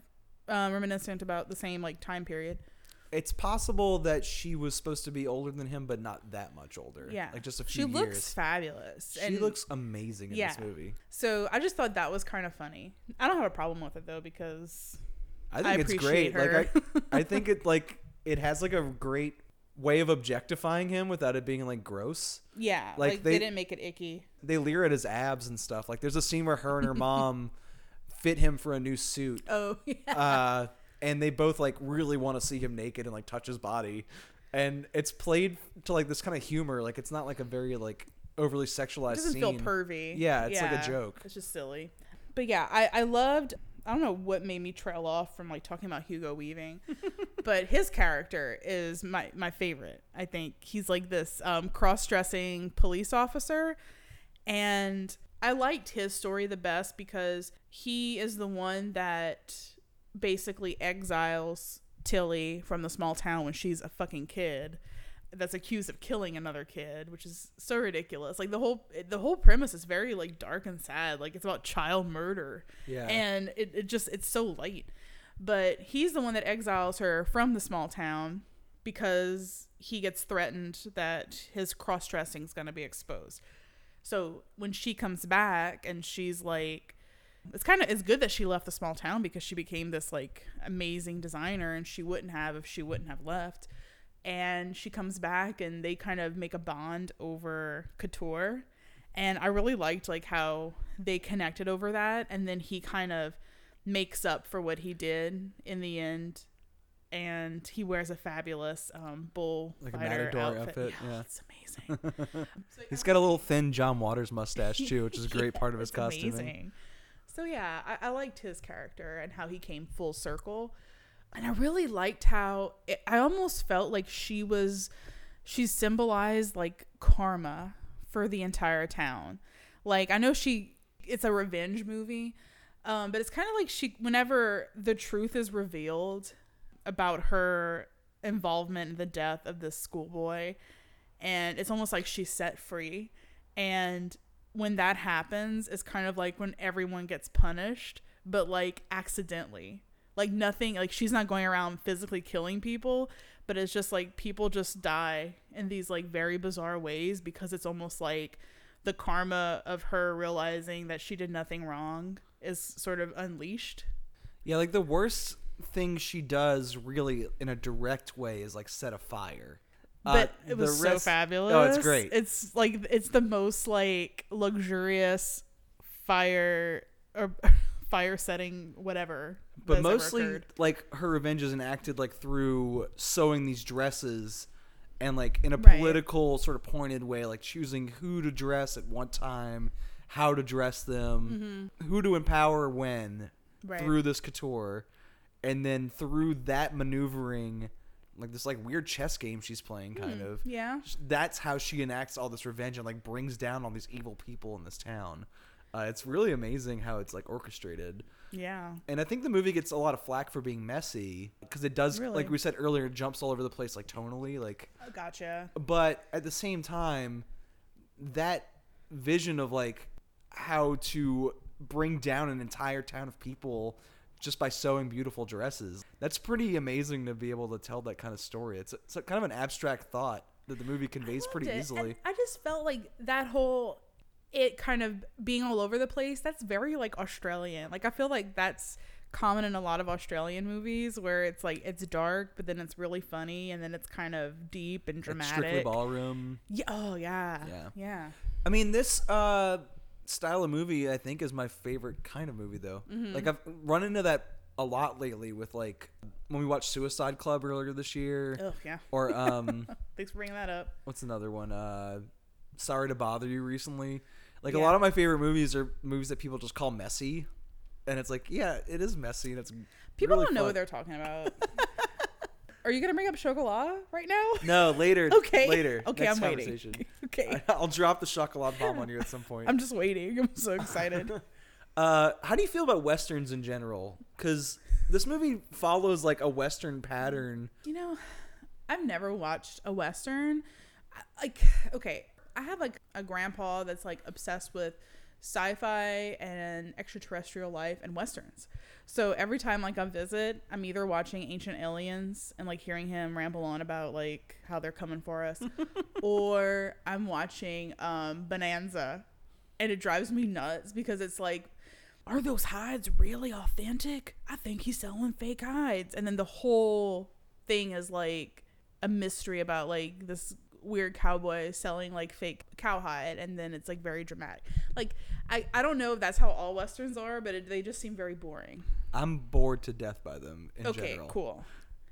um, reminiscent about the same like time period. It's possible that she was supposed to be older than him, but not that much older. Yeah, like just a few. she few looks years. fabulous. She looks amazing in this movie. So I just thought that was kind of funny. I don't have a problem with it though because I think I it's great. her. Like I, I think it like it has like a great way of objectifying him without it being like gross. yeah, Like, like, they, they- didn't make it icky. They leer at his abs and stuff. Like there's a scene where her and her mom fit him for a new suit. Oh yeah. uh, and they both like really want to see him naked and like touch his body, and it's played to like this kind of humor. Like it's not like a very like overly sexualized It doesn't scene. feel pervy. Yeah, it's like a joke. It's just silly. But yeah, I, I loved I don't know what made me trail off from like talking about Hugo Weaving. but his character is my my favorite. I think he's like this um, cross-dressing police officer and I liked his story the best because he is the one that basically exiles Tilly from the small town when she's a fucking kid. that's accused of killing another kid, which is so ridiculous. Like the whole the whole premise is very like dark and sad. Like it's about child murder. Yeah. And it, it just it's so light. But he's the one that exiles her from the small town because he gets threatened that his cross dressing is going to be exposed. So when she comes back and she's like, it's kind of it's good that she left the small town because she became this like amazing designer and she wouldn't have if she wouldn't have left. And she comes back and they kind of make a bond over couture. And I really liked like how they connected over that and then he kind of makes up for what he did in the end and he wears a fabulous um, bull Like a fighter matador outfit. outfit, yeah. it's amazing. He's got a little thin John Waters mustache too, which is a great part of his it's costume. Amazing. So yeah, I, I liked his character and how he came full circle, and I really liked how it, I almost felt like she was, she symbolized like karma for the entire town. Like I know she, it's a revenge movie, um, but it's kind of like she, whenever the truth is revealed about her involvement in the death of this schoolboy, and it's almost like she's set free, and when that happens it's kind of like when everyone gets punished but like accidentally like nothing like she's not going around physically killing people but it's just like people just die in these like very bizarre ways because it's almost like the karma of her realizing that she did nothing wrong is sort of unleashed Yeah, like the worst thing she does really in a direct way is like set a fire. But Uh, it was so fabulous Oh, it's great. it's like it's the most like luxurious fire or fire setting whatever but mostly like her revenge is enacted like through sewing these dresses and like in a Right. political sort of pointed way like choosing who to dress at what time how to dress them who to empower when Mm-hmm. Right. through this couture and then through that maneuvering like this like weird chess game she's playing kind of Hmm. yeah that's how she enacts all this revenge and like brings down all these evil people in this town uh, it's really amazing how it's like orchestrated yeah and I think the movie gets a lot of flack for being messy because it does, Really? like we said earlier, it jumps all over the place, like tonally, like. Oh, gotcha But at the same time, that vision of like how to bring down an entire town of people just by sewing beautiful dresses, that's pretty amazing to be able to tell that kind of story. It's, it's a, kind of an abstract thought that the movie conveys pretty it. And easily. I just felt like that whole it kind of being all over the place. That's very like Australian. Like I feel like that's common in a lot of Australian movies where it's like it's dark, but then it's really funny, and then it's kind of deep and Like dramatic. Strictly Ballroom. Yeah. Oh yeah. Yeah. Yeah. I mean, this uh, style of movie, I think, is my favorite kind of movie, though. Mm-hmm. Like, I've run into that a lot lately with, like, when we watched Suicide Club earlier this year. Oh yeah. Or, um, Thanks for bringing that up. what's another one? Uh, Sorry to Bother You recently. Like, a lot of my favorite movies are movies that people just call messy. And it's like, yeah, it is messy. And it's People really don't know fun. what they're talking about. Are you gonna bring up Chocolat right now? No, later. Okay. Later. Okay, Next I'm waiting. okay. I, I'll drop the chocolate bomb on you at some point. I'm just waiting. I'm so excited. Uh, how do you feel about westerns in general? Because this movie follows like a western pattern. You know, I've never watched a western. I- Like, okay, I have like a grandpa that's like obsessed with sci-fi and extraterrestrial life and westerns. So every time like I visit, I'm either watching Ancient Aliens and like hearing him ramble on about like how they're coming for us, or I'm watching um, Bonanza, and it drives me nuts because it's like are those hides really authentic? I think he's selling fake hides. And then the whole thing is like a mystery about like this weird cowboy selling like fake cowhide and then it's like very dramatic. Like I, I don't know if that's how all westerns are, but it, they just seem very boring. I'm bored to death by them in okay, general. cool.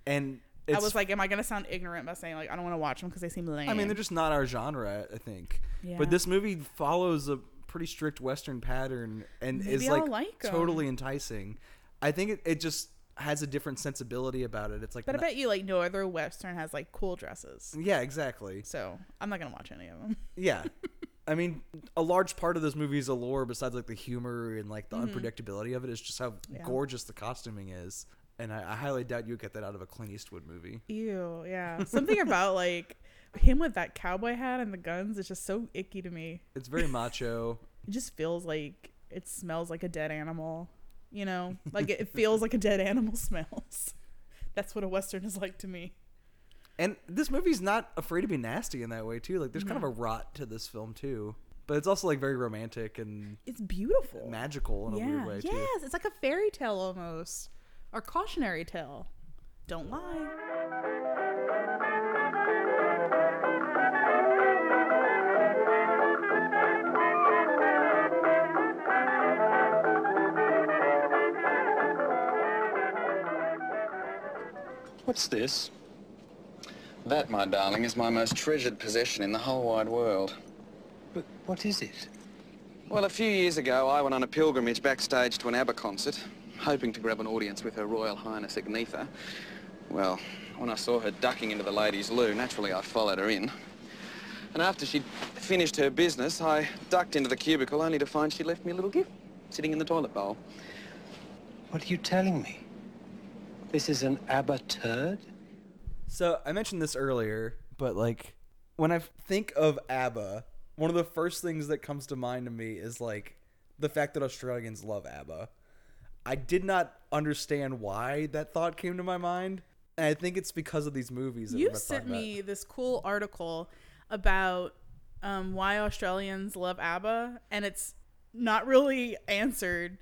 And it's, I was like, am I gonna sound ignorant by saying like I don't want to watch them because they seem lame? I mean, they're just not our genre, I think. Yeah. But this movie follows a pretty strict western pattern and is Maybe I'll like, like totally enticing. I think it, it just has a different sensibility about it. It's like, but I not- bet you like no other western has like cool dresses. yeah, exactly. So I'm not gonna watch any of them. Yeah. I mean, a large part of this movie's allure, besides like the humor and like the unpredictability of it, is just how Mm-hmm. Yeah. gorgeous the costuming is. And I, I highly doubt you get that out of a Clint Eastwood movie. Ew, yeah. Something about like him with that cowboy hat and the guns is just so icky to me. It's very macho. It just feels like it smells like a dead animal. You know, like it feels like a dead animal smells. That's what a western is like to me. And this movie's not afraid to be nasty in that way too. Like there's kind of a rot to this film too. But it's also like very romantic and It's beautiful. magical in a weird way too. yes, it's like a fairy tale almost, or cautionary tale. Don't lie. What's this? That, my darling, is my most treasured possession in the whole wide world. But what is it? Well, a few years ago, I went on a pilgrimage backstage to an ABBA concert, hoping to grab an audience with Her Royal Highness Agnetha. Well, when I saw her ducking into the ladies' loo, naturally I followed her in. And after she'd finished her business, I ducked into the cubicle only to find she'd left me a little gift sitting in the toilet bowl. What are you telling me? This is an ABBA turd? So I mentioned this earlier, but like when I think of ABBA, one of the first things that comes to mind to me is like the fact that Australians love ABBA. I did not understand why that thought came to my mind, and I think it's because of these movies. That You we're about to sent about. me this cool article about um, why Australians love ABBA, and it's not really answered,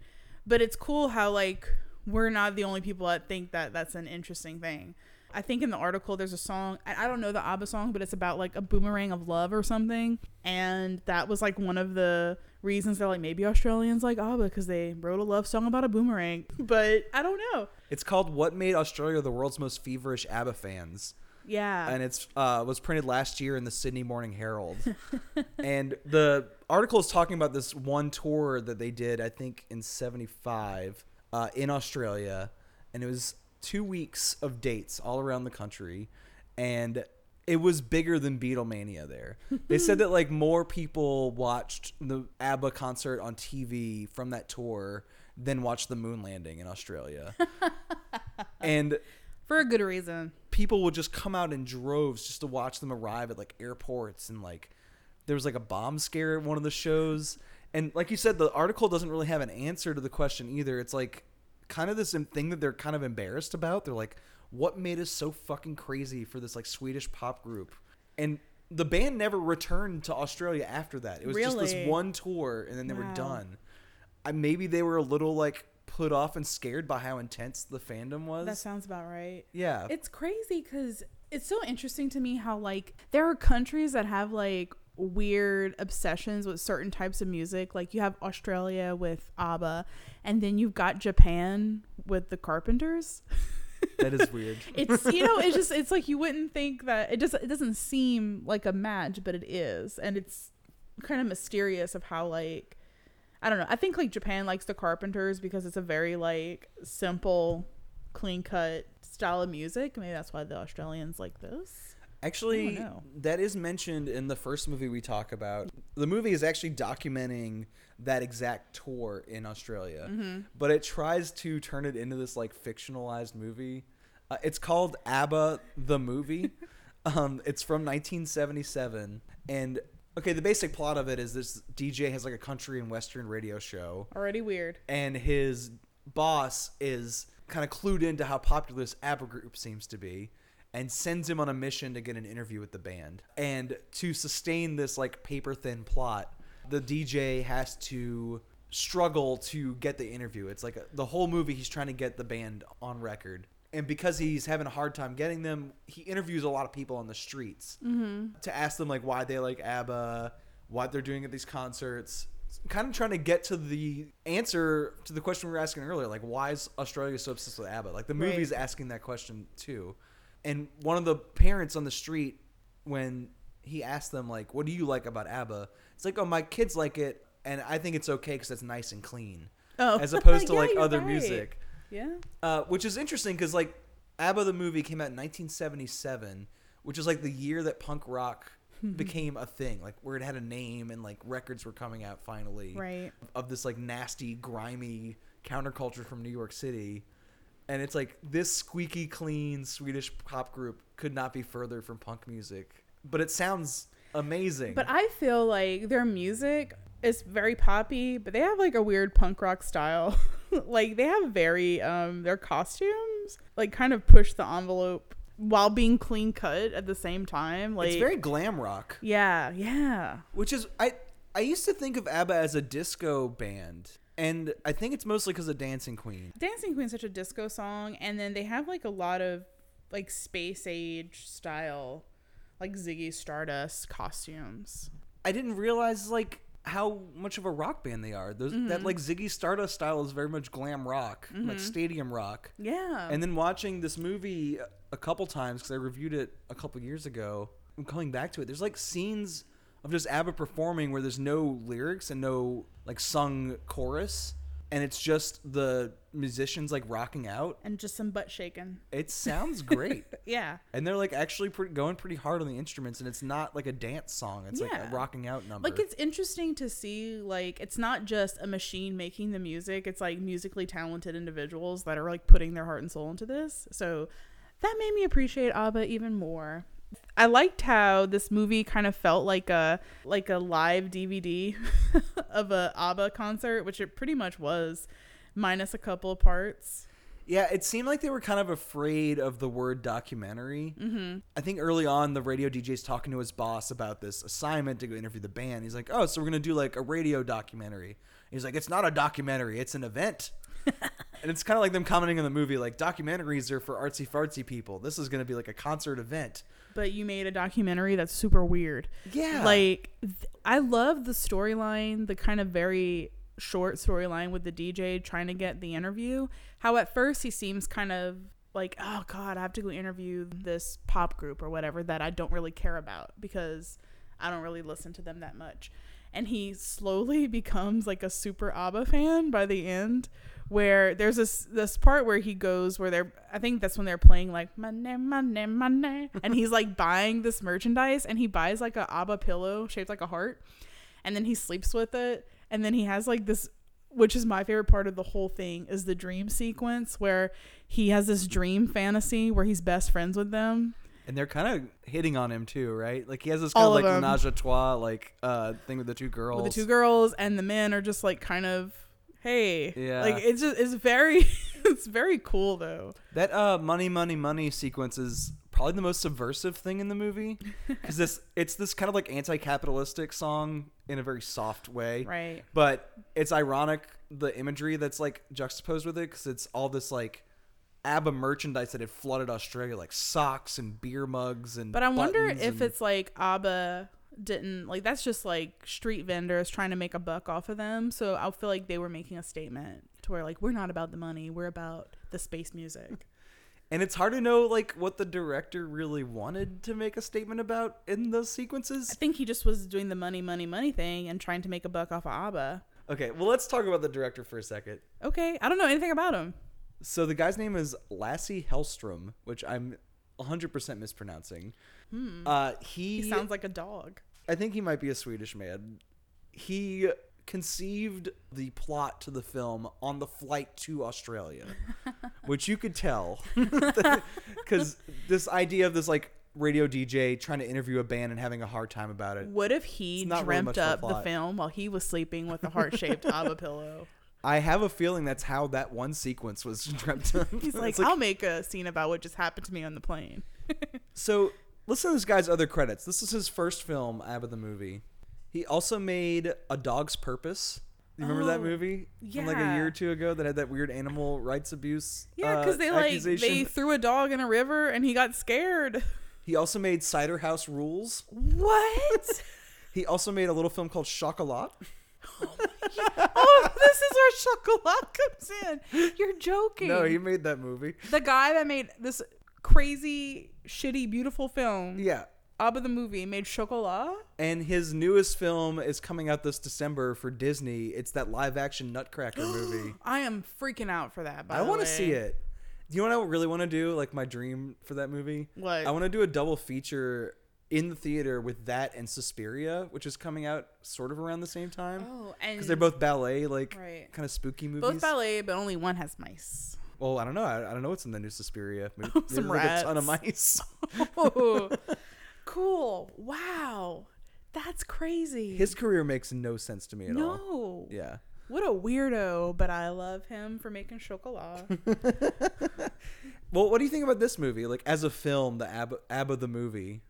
but it's cool how like we're not the only people that think that that's an interesting thing. I think in the article there's a song. I don't know the ABBA song, but it's about like a boomerang of love or something, and that was like one of the reasons they're like maybe Australians like ABBA because they wrote a love song about a boomerang. But I don't know. It's called "What Made Australia the World's Most Feverish ABBA Fans." Yeah. and it's uh, was printed last year in the Sydney Morning Herald. and the article is talking about this one tour that they did, I think, in '75 uh, in Australia, and it was two weeks of dates all around the country, and it was bigger than Beatlemania there. they said that like more people watched the ABBA concert on TV from that tour than watched the moon landing in Australia. and for a good reason. people would just come out in droves just to watch them arrive at like airports and like there was like a bomb scare at one of the shows and like you said the article doesn't really have an answer to the question either. It's like kind of this thing that they're kind of embarrassed about. They're like what made us so fucking crazy for this like swedish pop group? And the band never returned to australia after that. It was just this one tour and then they were done. I, maybe they were a little like put off and scared by how intense the fandom was. That sounds about right. yeah. It's crazy because it's so interesting to me how like there are countries that have like weird obsessions with certain types of music. Like you have Australia with ABBA, and then you've got Japan with the Carpenters. that is weird It's you know it's just it's like you wouldn't think that it just it doesn't seem like a match, but it is, and it's kind of mysterious of how like I don't know. I think like Japan likes the Carpenters because it's a very like simple, clean cut style of music. Maybe that's why the Australians like this. Actually, know. that is mentioned in the first movie we talk about. The movie is actually documenting that exact tour in Australia, but it tries to turn it into this like fictionalized movie. Uh, it's called ABBA the movie. um, it's from 1977, and okay, the basic plot of it is this DJ has like a country and western radio show, Already weird. and his boss is kind of clued into how popular this ABBA group seems to be and sends him on a mission to get an interview with the band. And to sustain this like paper thin plot, the DJ has to struggle to get the interview. It's like a, the whole movie he's trying to get the band on record. And because he's having a hard time getting them, he interviews a lot of people on the streets mm-hmm. to ask them like why they like ABBA, what they're doing at these concerts. Kind of trying to get to the answer to the question we were asking earlier, like why is Australia so obsessed with ABBA? Like the Right. movie's asking that question too. And one of the parents on the street, when he asked them like, "What do you like about ABBA?" It's like, "Oh, my kids like it, and I think it's okay because it's nice and clean." Oh. as opposed to Yeah, like other right. music Yeah. uh, which is interesting because like ABBA the movie came out in 1977, which is like the year that punk rock became a thing, like where it had a name and like records were coming out finally, Right. Of this like nasty, grimy counterculture from New York City, and it's like this squeaky clean Swedish pop group could not be further from punk music. but it sounds amazing. But I feel like their music is very poppy, but they have like a weird punk rock style. like they have very um their costumes like kind of push the envelope while being clean cut at the same time. Like it's very glam rock, yeah, yeah. which is I I used to think of ABBA as a disco band, and I think it's mostly because of Dancing Queen. Dancing Queen's such a disco song, and then they have like a lot of like space age style, like Ziggy Stardust costumes. I didn't realize like how much of a rock band they are. Those, That mm-hmm. like Ziggy Stardust style is very much glam rock, like mm-hmm. stadium rock. Yeah. And then watching this movie a couple times because I reviewed it a couple years ago. I'm coming back to it. There's like scenes of just ABBA performing where there's no lyrics and no like sung chorus, and it's just the musicians like rocking out. and just some butt shaking. It sounds great. Yeah. And they're like actually pretty, going pretty hard on the instruments, and it's not like a dance song. It's like a rocking out number. Like it's interesting to see like it's not just a machine making the music. It's like musically talented individuals that are like putting their heart and soul into this. So that made me appreciate ABBA even more. I liked how this movie kind of felt like a like a live DVD of a ABBA concert, which it pretty much was, minus a couple of parts. Yeah, it seemed like they were kind of afraid of the word documentary. Mm-hmm. I think early on, the radio DJ's talking to his boss about this assignment to go interview the band. He's like, "Oh, so we're gonna do like a radio documentary." He's like, "It's not a documentary; it's an event." and it's kind of like them commenting on the movie, like documentaries are for artsy fartsy people. This is gonna be like a concert event. But you made a documentary that's super weird. Yeah. Like th- I love the storyline, the kind of very short storyline with the DJ trying to get the interview. How at first he seems kind of like, "Oh god, I have to go interview this pop group or whatever that I don't really care about because I don't really listen to them that much." And he slowly becomes like a super ABBA fan by the end where there's this this part where he goes where they're I think that's when they're playing like money money money and he's like buying this merchandise and he buys like a ABBA pillow shaped like a heart and then he sleeps with it and then he has like this which is my favorite part of the whole thing is the dream sequence where he has this dream fantasy where he's best friends with them And they're kind of hitting on him too, right? Like he has this kind All of like menage a trois like uh thing with the two girls. with the two girls and the men are just like kind of hey Yeah. like it's just it's very it's very cool though That uh money money money sequence is probably the most subversive thing in the movie cuz this it's this kind of like anti-capitalistic song in a very soft way. right But it's ironic the imagery that's like juxtaposed with it cuz it's all this like ABBA merchandise that had flooded Australia like socks and beer mugs and But I wonder if and- it's like ABBA didn't like that's just like street vendors trying to make a buck off of them. So I feel like they were making a statement to where like we're not about the money, we're about the space music. and it's hard to know like what the director really wanted to make a statement about in those sequences. I think he just was doing the money, money, money thing and trying to make a buck off of ABBA. Okay, well let's talk about the director for a second. Okay, I don't know anything about him. So the guy's name is Lassie Hellstrom, which I'm 100% mispronouncing. Uh, he, Hmm. He sounds like a dog. I think he might be a Swedish man. He conceived the plot to the film on the flight to Australia, which you could tell because this idea of this like radio DJ trying to interview a band and having a hard time about it. What if he not really dreamt up the film while he was sleeping with a heart shaped ABBA pillow? I have a feeling that's how that one sequence was dreamt up. He's like, It's I'll make a scene about what just happened to me on the plane. So listen to this guy's other credits. This is his first film, ABBA the movie. He also made A Dog's Purpose. You remember that Oh, movie from like a year or two ago that had that weird animal rights abuse? Yeah, uh, because they like accusation? they threw a dog in a river and he got scared. He also made Cider House Rules. What? He also made a little film called Chocolat. Oh, this is where chocolat comes in. You're joking. No, he made that movie. the guy that made this crazy, shitty, beautiful film, Yeah. Abba the movie, made chocolat. And his newest film is coming out this December for Disney. It's that live action Nutcracker movie. I am freaking out for that. By I want to see it. Do you know what I really want to do? Like my dream for that movie? What? I want to do a double feature in the theater with that and Suspiria, which is coming out sort of around the same time. Oh, and Because they're both ballet, like Right. kind of spooky movies. both ballet, but only one has mice. Well, I don't know. I, I don't know what's in the new Suspiria. Maybe, Some like a ton of mice. Oh. Cool. Wow. That's crazy. His career makes no sense to me at all. no. Yeah. What a weirdo, but I love him for making chocolat. Well, what do you think about this movie? Like as a film, the ABBA, ABBA the movie.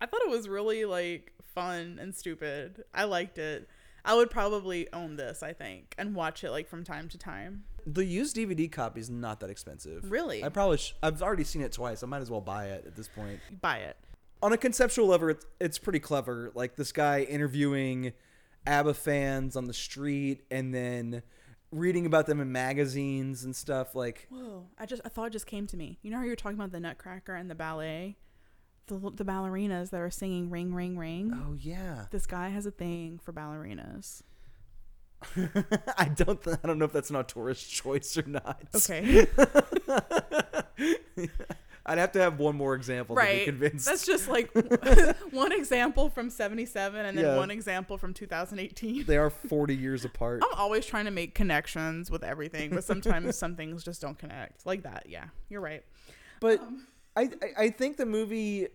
I thought it was really like fun and stupid. I liked it. I would probably own this, I think, and watch it like from time to time. The used DVD copy is not that expensive. Really? I probably sh- I've already seen it twice. I might as well buy it at this point. Buy it. On a conceptual level, it's, it's pretty clever. Like this guy interviewing ABBA fans on the street and then reading about them in magazines and stuff. Like Whoa! I just I thought just came to me. You know how you were talking about the Nutcracker and the ballet, the the ballerinas that are singing "Ring, Ring, Ring." Oh yeah. This guy has a thing for ballerinas. I don't. Th- I don't know if that's an auteurist choice or not. Okay, I'd have to have one more example to be convinced. That's just like one example from '77 and then Yeah. one example from 2018. they are forty years apart. I'm always trying to make connections with everything, but sometimes some things just don't connect. Like that. Yeah, you're right. But um, I, I I think the movie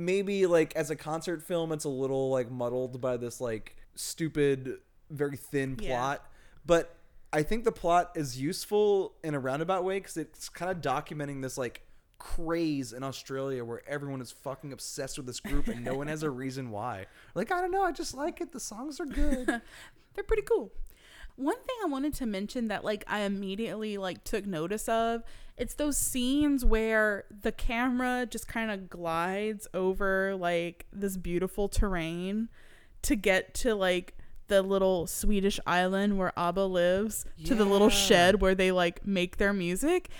maybe like as a concert film it's a little like muddled by this like stupid very thin Yeah. plot. But I think the plot is useful in a roundabout way because it's kind of documenting this like craze in Australia where everyone is fucking obsessed with this group and no one has a reason why. Like I don't know, I just like it. The songs are good. they're pretty cool. One thing I wanted to mention that like I immediately like took notice of, it's those scenes where the camera just kind of glides over like this beautiful terrain to get to like the little Swedish island where ABBA lives, to the little shed where they like make their music.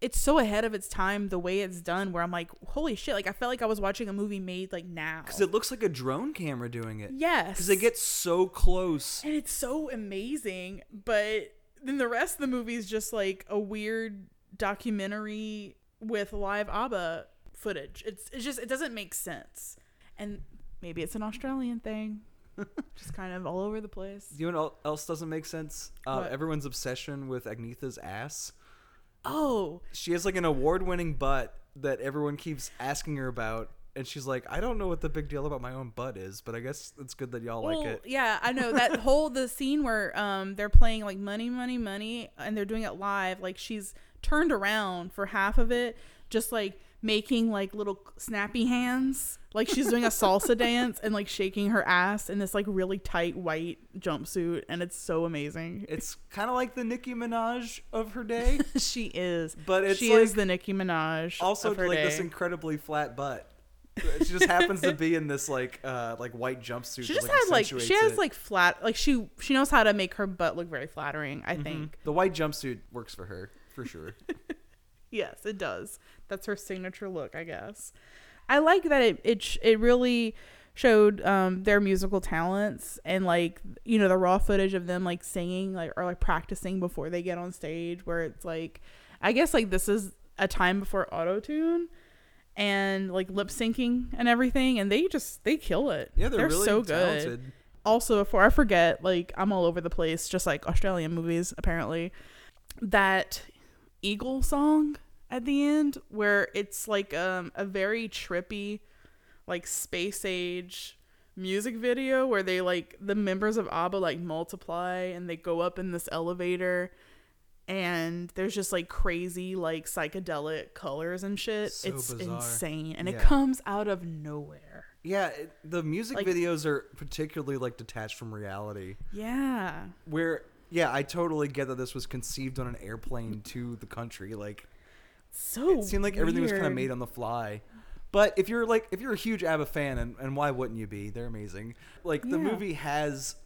It's so ahead of its time the way it's done where I'm like, holy shit, like I felt like I was watching a movie made like now. Because it looks like a drone camera doing it. yes. Because they get so close. and it's so amazing but then the rest of the movie is just like a weird documentary with live abba footage it's, it's just it doesn't make sense and maybe it's an australian thing just kind of all over the place You know what else doesn't make sense? Uh, everyone's obsession with Agnetha's ass. Oh She has like an award-winning butt that everyone keeps asking her about, and she's like, "I don't know what the big deal about my own butt is, but I guess it's good that y'all well, like it." yeah i know that whole the scene where um they're playing like money money money and they're doing it live like she's turned around for half of it just like making like little snappy hands like she's doing a salsa dance and like shaking her ass in this like really tight white jumpsuit and it's so amazing It's kind of like the Nicki Minaj of her day, she is But it's she is the nicki minaj also of her like day. this incredibly flat butt. She just happens to be in this like uh like white jumpsuit. she just has like she has it. like flat like she she knows how to make her butt look very flattering Mm-hmm. i think the white jumpsuit works for her for sure. Yes, it does. That's her signature look, I guess. I like that it it sh- it really showed um their musical talents and like you know the raw footage of them like singing like or like practicing before they get on stage where it's like I guess like this is a time before auto tune and like lip syncing and everything and they just they kill it. Yeah, they're, really so good talented. also before I forget, like I'm all over the place, just like Australian movies apparently. That Eagle song at the end, where it's like um a very trippy, like space age music video where they like the members of ABBA like multiply and they go up in this elevator and there's just like crazy like psychedelic colors and shit. So it's bizarre. insane and Yeah. it comes out of nowhere. Yeah, it, the music Like- videos are particularly like detached from reality. Yeah. Where yeah, I totally get that this was conceived on an airplane to the country. Like So it seemed like everything was kind of made on the fly. But if you're like if you're a huge ABBA fan, and, and why wouldn't you be? They're amazing. Like the Yeah. movie has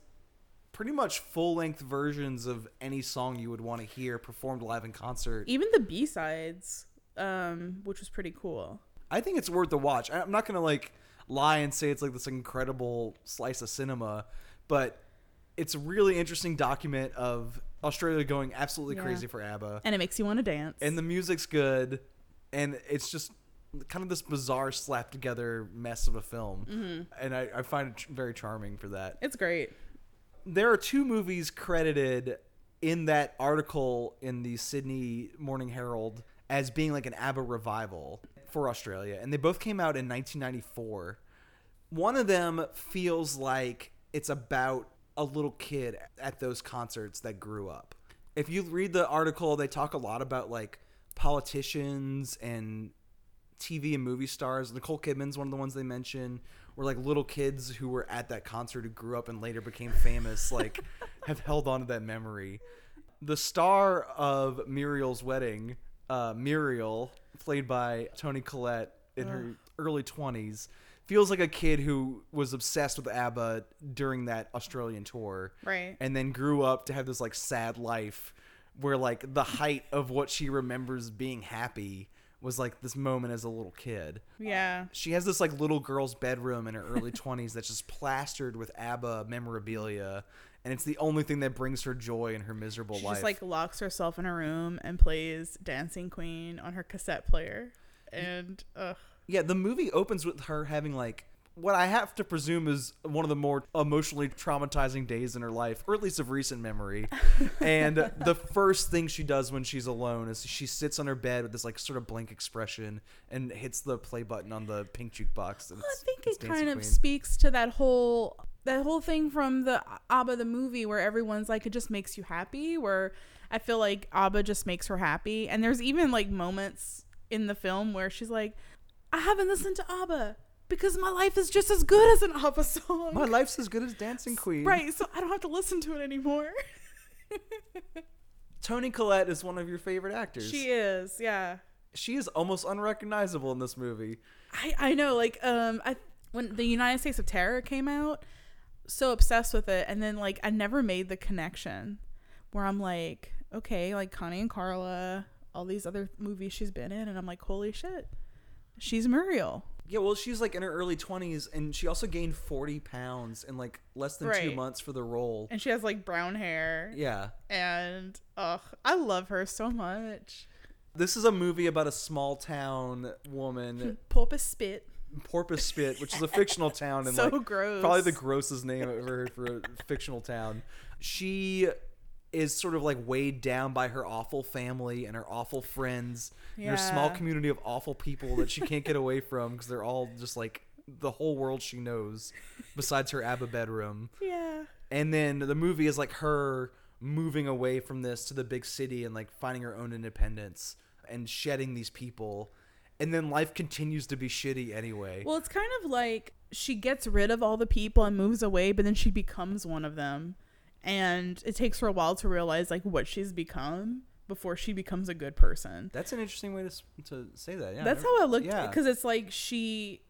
pretty much full length versions of any song you would want to hear performed live in concert. even the B sides, um, which was pretty cool. I think it's worth a watch. I'm not gonna like lie and say it's like this incredible slice of cinema, but it's a really interesting document of Australia going absolutely Yeah. crazy for ABBA, And it makes you want to dance. and the music's good, and it's just kind of this bizarre slap together mess of a film, Mm-hmm. and I, I find it very charming for that. it's great. There are two movies credited in that article in the Sydney Morning Herald as being like an ABBA revival for Australia, and they both came out in 1994. One of them feels like it's about a little kid at those concerts that grew up. If you read the article, they talk a lot about like politicians and TV and movie stars. Nicole Kidman's one of the ones they mention, where like little kids who were at that concert who grew up and later became famous, like have held on to that memory. The star of Muriel's wedding, uh, Muriel, played by Toni Collette in her early twenties, feels like a kid who was obsessed with ABBA during that Australian tour, Right. And then grew up to have this like sad life, where like the height of what she remembers being happy was like this moment as a little kid Yeah. she has this like little girl's bedroom in her early 20s that's just plastered with ABBA memorabilia and it's the only thing that brings her joy in her miserable She life. just like locks herself in a room and plays Dancing Queen on her cassette player. And ugh. Yeah, the movie opens with her having like what I have to presume is one of the more emotionally traumatizing days in her life, or at least of recent memory. and the first thing she does when she's alone is she sits on her bed with this like sort of blank expression and hits the play button on the pink jukebox. and I think it kind of Queen. speaks to that whole that whole thing from the ABBA the movie where everyone's like it just makes you happy where I feel like ABBA just makes her happy and there's even like moments in the film where she's like I haven't listened to ABBA because my life is just as good as an ABBA song. My life's as good as Dancing Queen. Right, so I don't have to listen to it anymore. Toni Collette is one of your favorite actors. she is, yeah. she is almost unrecognizable in this movie. I I know like um I when the United States of Tara came out, so obsessed with it, and then like I never made the connection where I'm like, okay, like Connie and Carla, all these other movies she's been in, and I'm like, holy shit, she's Muriel. Yeah, well, she's like in her early 20s, and she also gained 40 pounds in like less than two Right. months for the role. And she has like brown hair. Yeah. And ugh, I love her so much. This is a movie about a small town woman, Porpoise Spit. Porpoise Spit, which is a fictional town and So like gross. probably the grossest name I've ever heard for a fictional town. She is sort of like weighed down by her awful family and her awful friends and her small community of awful people that she can't get away from because they're all just like the whole world she knows besides her ABBA bedroom. Yeah. And then the movie is like her moving away from this to the big city and like finding her own independence and shedding these people. And then life continues to be shitty anyway. Well, it's kind of like she gets rid of all the people and moves away, but then she becomes one of them. And it takes her a while to realize like what she's become before she becomes a good person. That's an interesting way to, to say that. Yeah, That's how I looked Yeah. because it's like she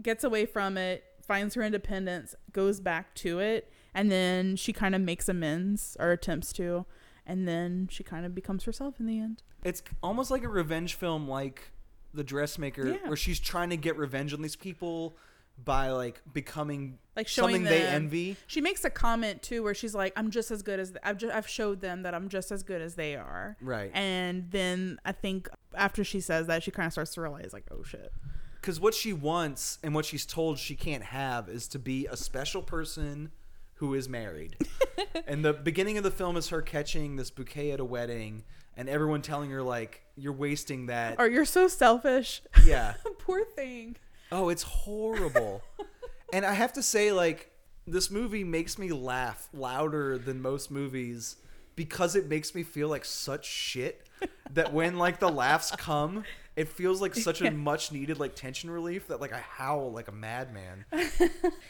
gets away from it, finds her independence, goes back to it, and then she kind of makes amends or attempts to, and then she kind of becomes herself in the end. It's almost like a revenge film, like The Dressmaker, Yeah. where she's trying to get revenge on these people by like becoming Like showing something them, they envy. She makes a comment too where she's like, "I'm just as good as I've just, I've showed them that I'm just as good as they are." Right. And then I think after she says that, she kind of starts to realize like, "Oh shit." Because what she wants and what she's told she can't have is to be a special person who is married. and the beginning of the film is her catching this bouquet at a wedding and everyone telling her like you're wasting that. Or you're so selfish. yeah. Poor thing. Oh, it's horrible. and I have to say like this movie makes me laugh louder than most movies because it makes me feel like such shit that when like the laughs come it feels like such a much needed like tension relief that like I howl like a madman.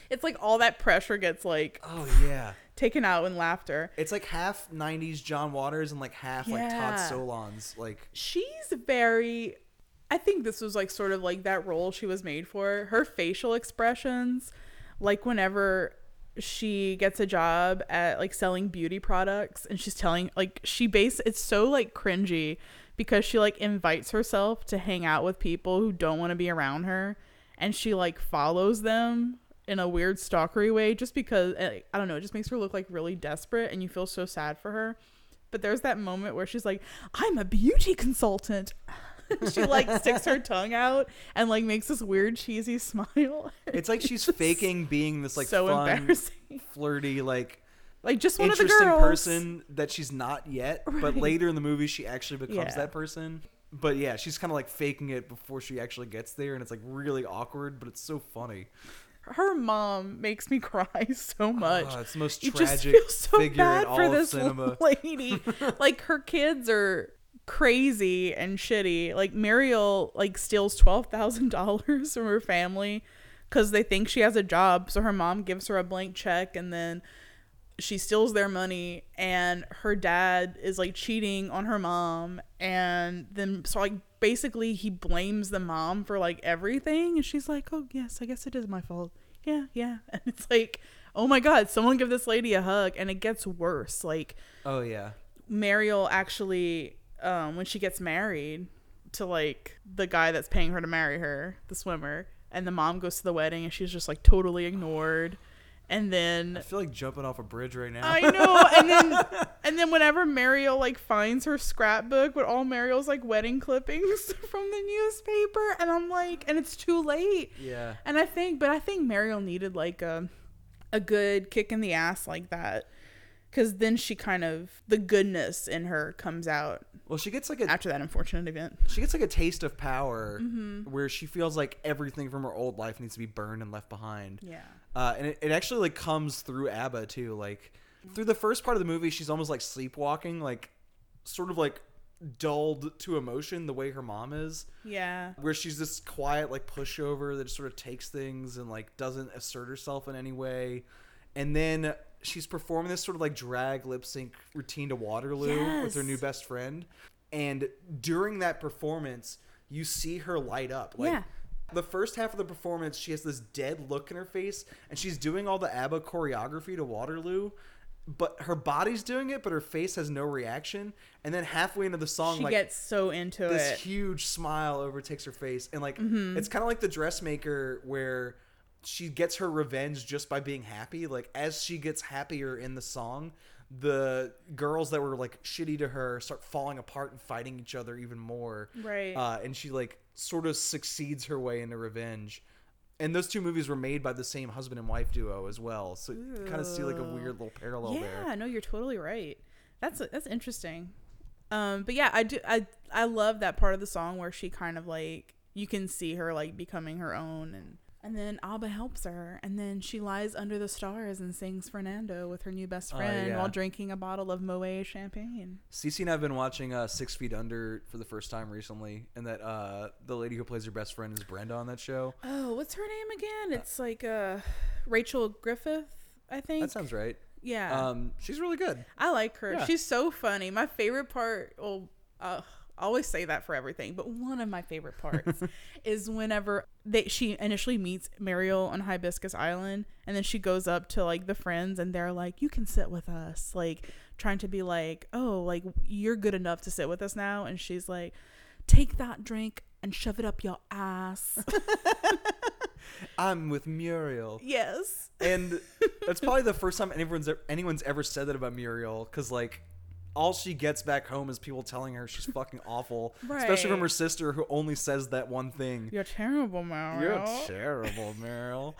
It's like all that pressure gets like Oh yeah. taken out in laughter. It's like half 90s John Waters and like half like Todd Yeah. Solondz like She's very I think this was like sort of like that role she was made for. Her facial expressions, like whenever she gets a job at like selling beauty products and she's telling like she base it's so like cringy because she like invites herself to hang out with people who don't want to be around her and she like follows them in a weird stalkery way just because eh, I don't know, it just makes her look like really desperate and you feel so sad for her. But there's that moment where she's like, "I'm a beauty consultant." she like sticks her tongue out and like makes this weird cheesy smile. it's like she's faking being this like so fun embarrassing. flirty like Like just one of the interesting girls. person that she's not yet, but later in the movie she actually becomes Yeah. that person. But yeah, she's kind of like faking it before she actually gets there, and it's like really awkward, but it's so funny. her mom makes me cry so ah, much. Oh, it's the most you just tragic feel so figure bad in all for of this cinema. lady. like her kids are crazy and shitty. Like Mariel like steals twelve thousand dollars from her family because they think she has a job. So her mom gives her a blank check and then she steals their money and her dad is like cheating on her mom and then so like basically he blames the mom for like everything and she's like oh yes i guess it is my fault yeah yeah and it's like oh my god someone give this lady a hug and it gets worse like Oh yeah. mariel actually um when she gets married to like the guy that's paying her to marry her the swimmer and the mom goes to the wedding and she's just like totally ignored and then I feel like jumping off a bridge right now. I know. And then and then whenever Mariel like finds her scrapbook with all Mariel's like wedding clippings from the newspaper and I'm like and it's too late. yeah. And I think but I think Mariel needed like a a good kick in the ass like that cuz then she kind of the goodness in her comes out Well, she gets like a after that unfortunate event. she gets like a taste of power Mm-hmm. where she feels like everything from her old life needs to be burned and left behind. Yeah. Uh, and it, it actually like comes through ABBA too. Like through the first part of the movie, she's almost like sleepwalking, like sort of like dulled to emotion the way her mom is. Yeah. Where she's this quiet like pushover that just sort of takes things and like doesn't assert herself in any way. And then she's performing this sort of like drag lip sync routine to Waterloo with her new best friend. And during that performance, you see her light up. Like Yeah. the first half of the performance, she has this dead look in her face, and she's doing all the ABBA choreography to Waterloo, but her body's doing it, but her face has no reaction. And then halfway into the song, She like gets so into this it. Mm-hmm. huge smile overtakes her face, and like it's kind of like the dressmaker where she gets her revenge just by being happy. Like as she gets happier in the song, the girls that were like shitty to her start falling apart and fighting each other even more. Right. Uh, and she like sort of succeeds her way into revenge. And those two movies were made by the same husband and wife duo as well, so you kind of see like a weird little parallel yeah, there. Yeah, no, you're totally right. That's that's interesting. Um, but yeah, I do. I I love that part of the song where she kind of like you can see her like becoming her own, and and then Abba helps her, and then she lies under the stars and sings Fernando with her new best Oh, friend yeah. while drinking a bottle of Moet champagne. Cece and I've been watching uh, Six Feet Under for the first time recently, and that uh, the lady who plays her best friend is Brenda on that show. Oh, what's her name again? It's like uh, Rachel Griffith, I think. That sounds right. yeah. Um, she's really good. I like her. Yeah. She's so funny. My favorite part, well, uh, I always say that for everything, but one of my favorite parts is whenever they she initially meets Mariel on Hibiscus Island, and then she goes up to like the friends, and they're like, "You can sit with us," like trying to be like, "Oh, like you're good enough to sit with us now," and she's like, "Take that drink." And shove it up your ass. I'm with Muriel, yes. and that's probably the first time anyone's anyone's ever said that about Muriel, because like. All she gets back home is people telling her she's fucking awful, especially from her sister who only says that one thing. You're terrible, Meryl. You're terrible, Meryl.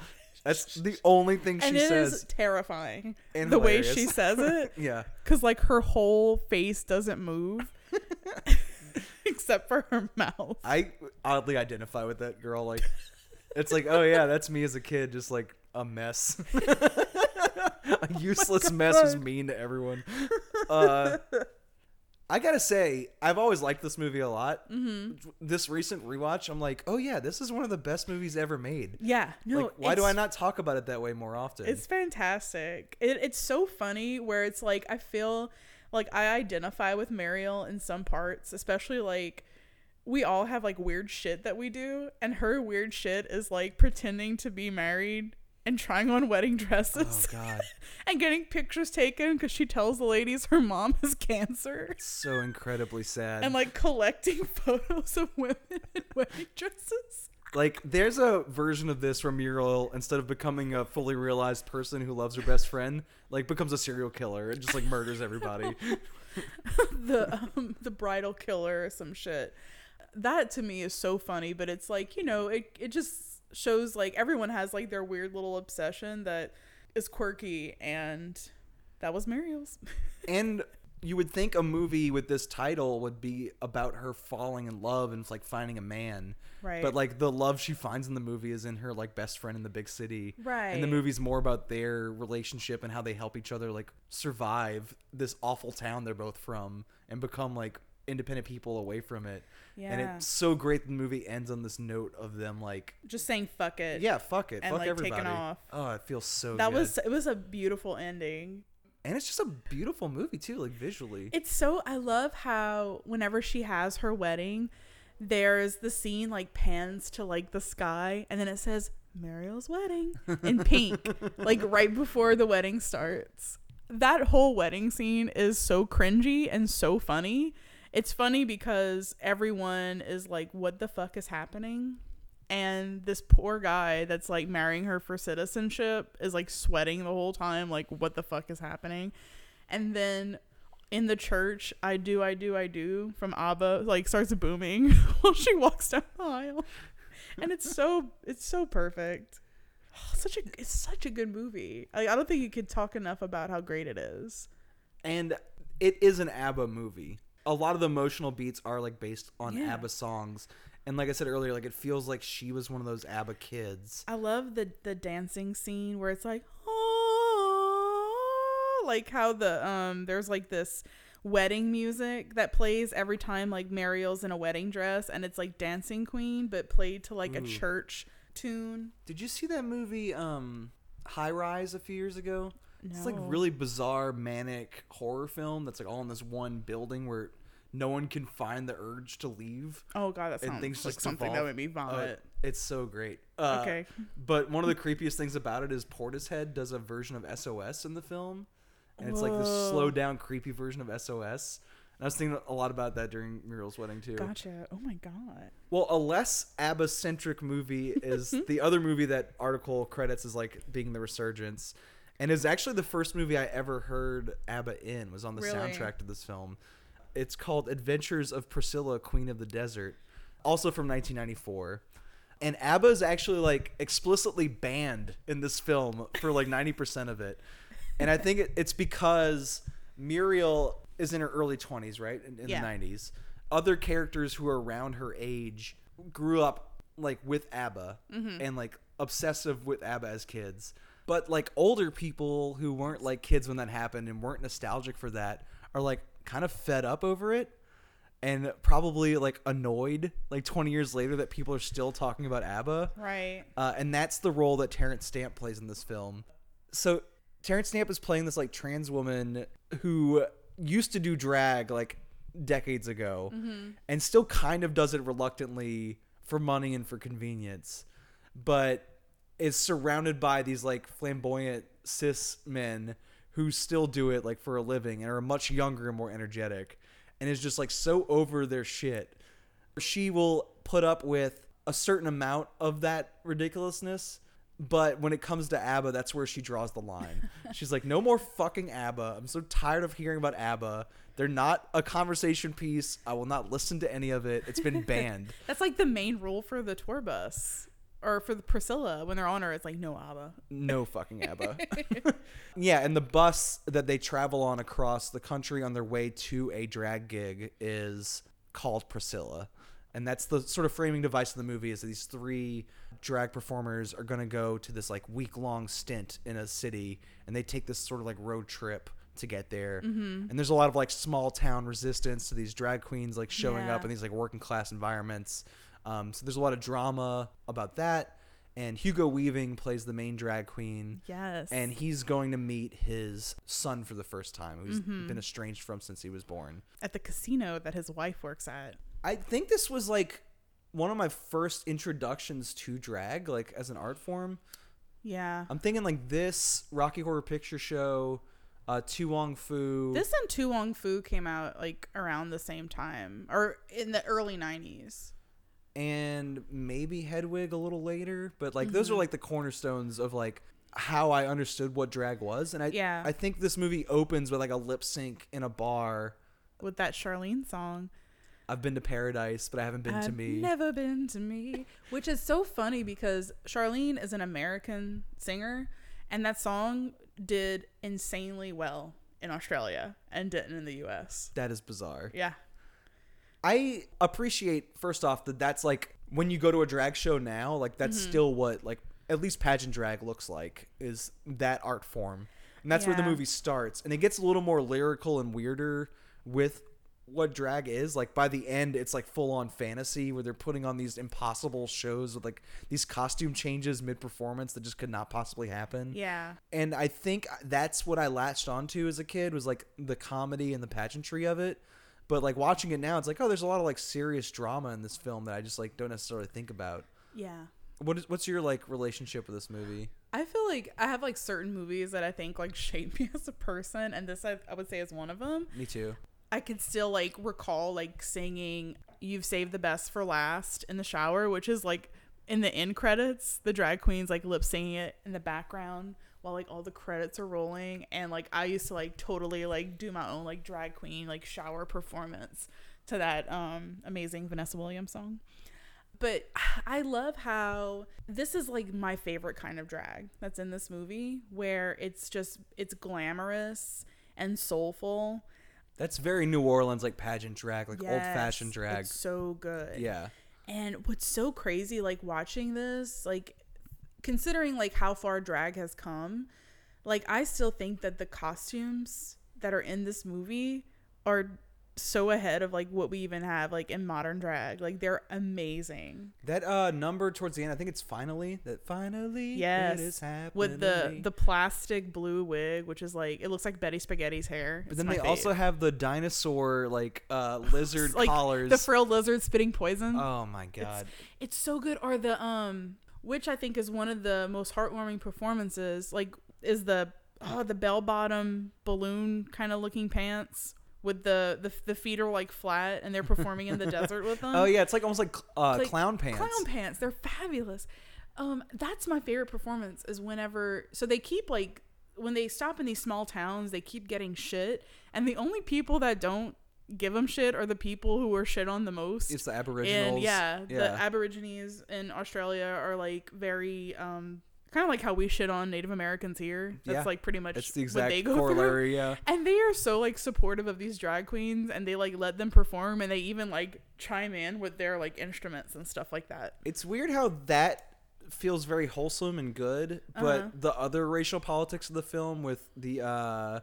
That's the only thing she and it is says. terrifying And the way she says it. Yeah. because like her whole face doesn't move except for her mouth. I oddly identify with that girl. Like, it's like, oh yeah, that's me as a kid, just like a mess, a useless mess who's mean to everyone. Uh, I gotta say, I've always liked this movie a lot. Mm-hmm. This recent rewatch, I'm like, oh yeah, this is one of the best movies ever made. Yeah, no. like, why do I not talk about it that way more often? It's fantastic. It, it's so funny where it's like I feel like I identify with Mariel in some parts, especially like we all have like weird shit that we do, and her weird shit is like pretending to be married and trying on wedding dresses. oh god, and getting pictures taken because she tells the ladies her mom has cancer. so incredibly sad. and like collecting photos of women in wedding dresses. Like, there's a version of this where Muriel, instead of becoming a fully realized person who loves her best friend, like becomes a serial killer and just like murders everybody. The um, the bridal killer or some shit. That to me is so funny, but it's like you know it it just shows like everyone has like their weird little obsession that is quirky, and that was Mariel's. and you would think a movie with this title would be about her falling in love and like finding a man. Right. But like the love she finds in the movie is in her like best friend in the big city. Right. And the movie's more about their relationship and how they help each other like survive this awful town they're both from and become like independent people away from it. And it's so great the movie ends on this note of them like Just saying fuck it. yeah, fuck it. And, fuck like, taking off. Oh, it feels so That good. was it was a beautiful ending. and it's just a beautiful movie too, like visually. It's so I love how whenever she has her wedding, there's the scene like pans to like the sky and then it says Mariel's wedding in pink, like right before the wedding starts. That whole wedding scene is so cringy and so funny. It's funny because everyone is like, what the fuck is happening? And this poor guy that's like marrying her for citizenship is like sweating the whole time, like, what the fuck is happening? And then in the church, I do, I do, I do from ABBA like starts booming while she walks down the aisle. And it's so it's so perfect. Oh, such a it's such a good movie. Like, I don't think you could talk enough about how great it is. and it is an ABBA movie. A lot of the emotional beats are like based on Yeah. ABBA songs, and like I said earlier, like it feels like she was one of those ABBA kids. I love the the dancing scene where it's like oh, like how the um there's like this wedding music that plays every time like Mariel's in a wedding dress and it's like Dancing Queen but played to like a church tune. Did you see that movie, um, High Rise, a few years ago? It's like really bizarre, manic horror film that's like all in this one building where no one can find the urge to leave. Oh god, that and sounds things like something that evolve. would make me Oh, vomit. it's so great. Uh, Okay. But one of the creepiest things about it is Portishead does a version of SOS in the film, and it's like this Whoa. slowed down, creepy version of SOS. And I was thinking a lot about that during Muriel's wedding too. Gotcha. Oh my god. Well, a less ABBA centric movie is the other movie that article credits as like being the resurgence, and it's actually the first movie I ever heard ABBA in. Was on the Really? soundtrack to this film. It's called Adventures of Priscilla, Queen of the Desert, also from 1994. And ABBA is actually like explicitly banned in this film for like 90% of it. And I think it, it's because Muriel is in her early 20s, right? In, in Yeah. the 90s. Other characters who are around her age grew up like with ABBA mm-hmm. and like obsessive with ABBA as kids. But like older people who weren't like kids when that happened and weren't nostalgic for that are like kind of fed up over it and probably like annoyed like 20 years later that people are still talking about ABBA. Right. Uh, and that's the role that Terence Stamp plays in this film. So Terence Stamp is playing this like trans woman who used to do drag like decades ago and still kind of does it reluctantly for money and for convenience, but is surrounded by these like flamboyant cis men who still do it like for a living and are much younger and more energetic and is just like so over their shit she will put up with a certain amount of that ridiculousness but when it comes to ABBA, that's where she draws the line. She's like, no more fucking ABBA. I'm so tired of hearing about ABBA. They're not a conversation piece. I will not listen to any of it. It's been banned. That's like the main rule for the tour bus. Or for the Priscilla when they're on her, it's like no ABBA. No fucking ABBA. yeah, and the bus that they travel on across the country on their way to a drag gig is called Priscilla. And that's the sort of framing device of the movie is that these three drag performers are going to go to this like week long stint in a city and they take this sort of like road trip to get there. Mm-hmm. And there's a lot of like small town resistance to these drag queens like showing up in these like working class environments. Um, so there's a lot of drama about that. And Hugo Weaving plays the main drag queen. Yes. And he's going to meet his son for the first time, who's been estranged from since he was born. At the casino that his wife works at. I think this was like one of my first introductions to drag, like as an art form. Yeah. I'm thinking like this Rocky Horror Picture Show, uh, To Wong Foo. This and To Wong Foo came out like around the same time or in the early 90s. And maybe Hedwig a little later, but like those are Mm-hmm. like the cornerstones of like how I understood what drag was. And I Yeah. I think this movie opens with like a lip sync in a bar. with that Charlene song. I've been to paradise, but I haven't been to I've me. Never been to me, which is so funny because Charlene is an American singer, and that song did insanely well in Australia and didn't in the US. That is bizarre. Yeah. I appreciate first off that that's like when you go to a drag show now, like that's Mm-hmm. still what like at least pageant drag looks like is that art form. And that's where the movie starts. And it gets a little more lyrical and weirder with what drag is. Like by the end it's like full on fantasy where they're putting on these impossible shows with like these costume changes mid performance that just could not possibly happen. Yeah. And I think that's what I latched onto as a kid was like the comedy and the pageantry of it. But like watching it now, it's like, oh, there's a lot of like serious drama in this film that I just like don't necessarily think about. Yeah. What is what's your like relationship with this movie? I feel like I have like certain movies that I think like shape me as a person, and this I, I would say is one of them. Me too. I can still like recall like singing "You've Saved the Best for Last" in the shower, which is like in the end credits, the drag queens like lip singing it in the background while like all the credits are rolling, and like I used to like totally like do my own like drag queen like shower performance to that um amazing Vanessa Williams song. But I love how this is like my favorite kind of drag that's in this movie, where it's just it's glamorous and soulful. That's very New Orleans like pageant drag, like old fashioned drag. It's so good. Yeah. And what's so crazy, like watching this, like considering like how far drag has come, like I still think that the costumes that are in this movie are so ahead of like what we even have like in modern drag. Like they're amazing. That uh number towards the end, I think it's finally that finally Yes. it is happening. With the the plastic blue wig, which is like it looks like Betty Spaghetti's hair. but It's then my they also have the dinosaur like uh lizard like collars. the frilled lizard spitting poison. oh my god. it's so good or the um which i think is one of the most heartwarming performances like is the oh the bell bottom balloon kind of looking pants with the, the the feet are like flat and they're performing in the desert with them. Oh yeah, it's like almost like uh Like, clown pants. clown pants. They're fabulous. Um that's my favorite performance is whenever so they keep like when they stop in these small towns they keep getting shit and the only people that don't give them shit are the people who are shit on the most It's the aboriginals. and yeah, the. Aborigines in Australia are like very um kind of like how we shit on Native Americans here. That's Yeah. like pretty much It's the what they go corollary, through. yeah. And they are so like supportive of these drag queens and they like let them perform and they even like chime in with their like instruments and stuff like that. it's weird how that feels very wholesome and good, but Uh-huh. the other racial politics of the film with the uh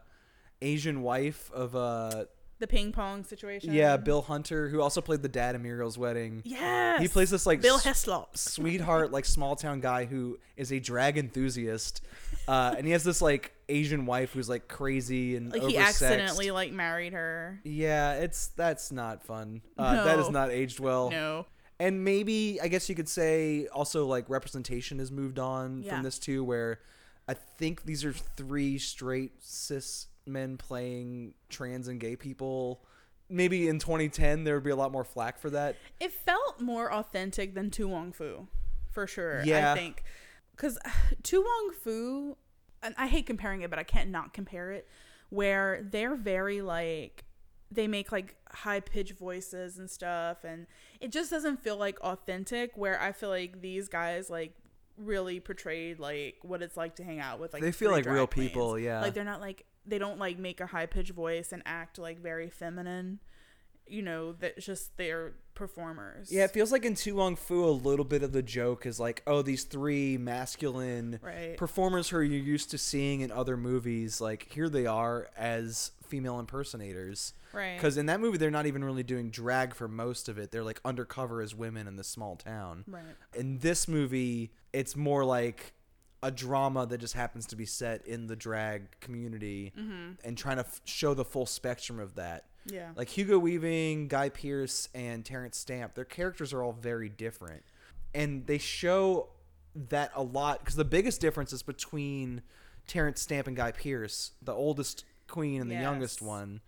Asian wife of uh The ping pong situation. yeah, Bill Hunter, who also played the dad at Muriel's wedding. Yes. He plays this like Bill s- Heslop. sweetheart, like small town guy who is a drag enthusiast, uh, and he has this like Asian wife who's like crazy and Like he accidentally like married her. Yeah, it's that's not fun. Uh, That has not aged well. No. And maybe I guess you could say also like representation has moved on Yeah. from this too, where I think these are three straight cis men playing trans and gay people. Maybe in 2010 there would be a lot more flack for that. It felt more authentic than To Wong Foo, for sure. Yeah. I think because To Wong Foo, and I hate comparing it, but I can't not compare it. Where they're very like they make like high pitched voices and stuff, and it just doesn't feel like authentic. Where I feel like these guys like really portrayed like what it's like to hang out with like They feel like real queens. people, yeah. like they're not like they don't like make a high pitched voice and act like very feminine you know that just they're performers Yeah, it feels like in To Wong Foo a little bit of the joke is like, oh, these three masculine Right. performers who you're used to seeing in other movies, like here they are as female impersonators. Right. Because in that movie, they're not even really doing drag for most of it. They're like undercover as women in this small town. Right. In this movie, it's more like a drama that just happens to be set in the drag community and trying to f- show the full spectrum of that. Yeah. Like Hugo Weaving, Guy Pearce, and Terence Stamp, their characters are all very different. And they show that a lot because the biggest difference is between Terence Stamp and Guy Pearce, the oldest queen and the youngest one.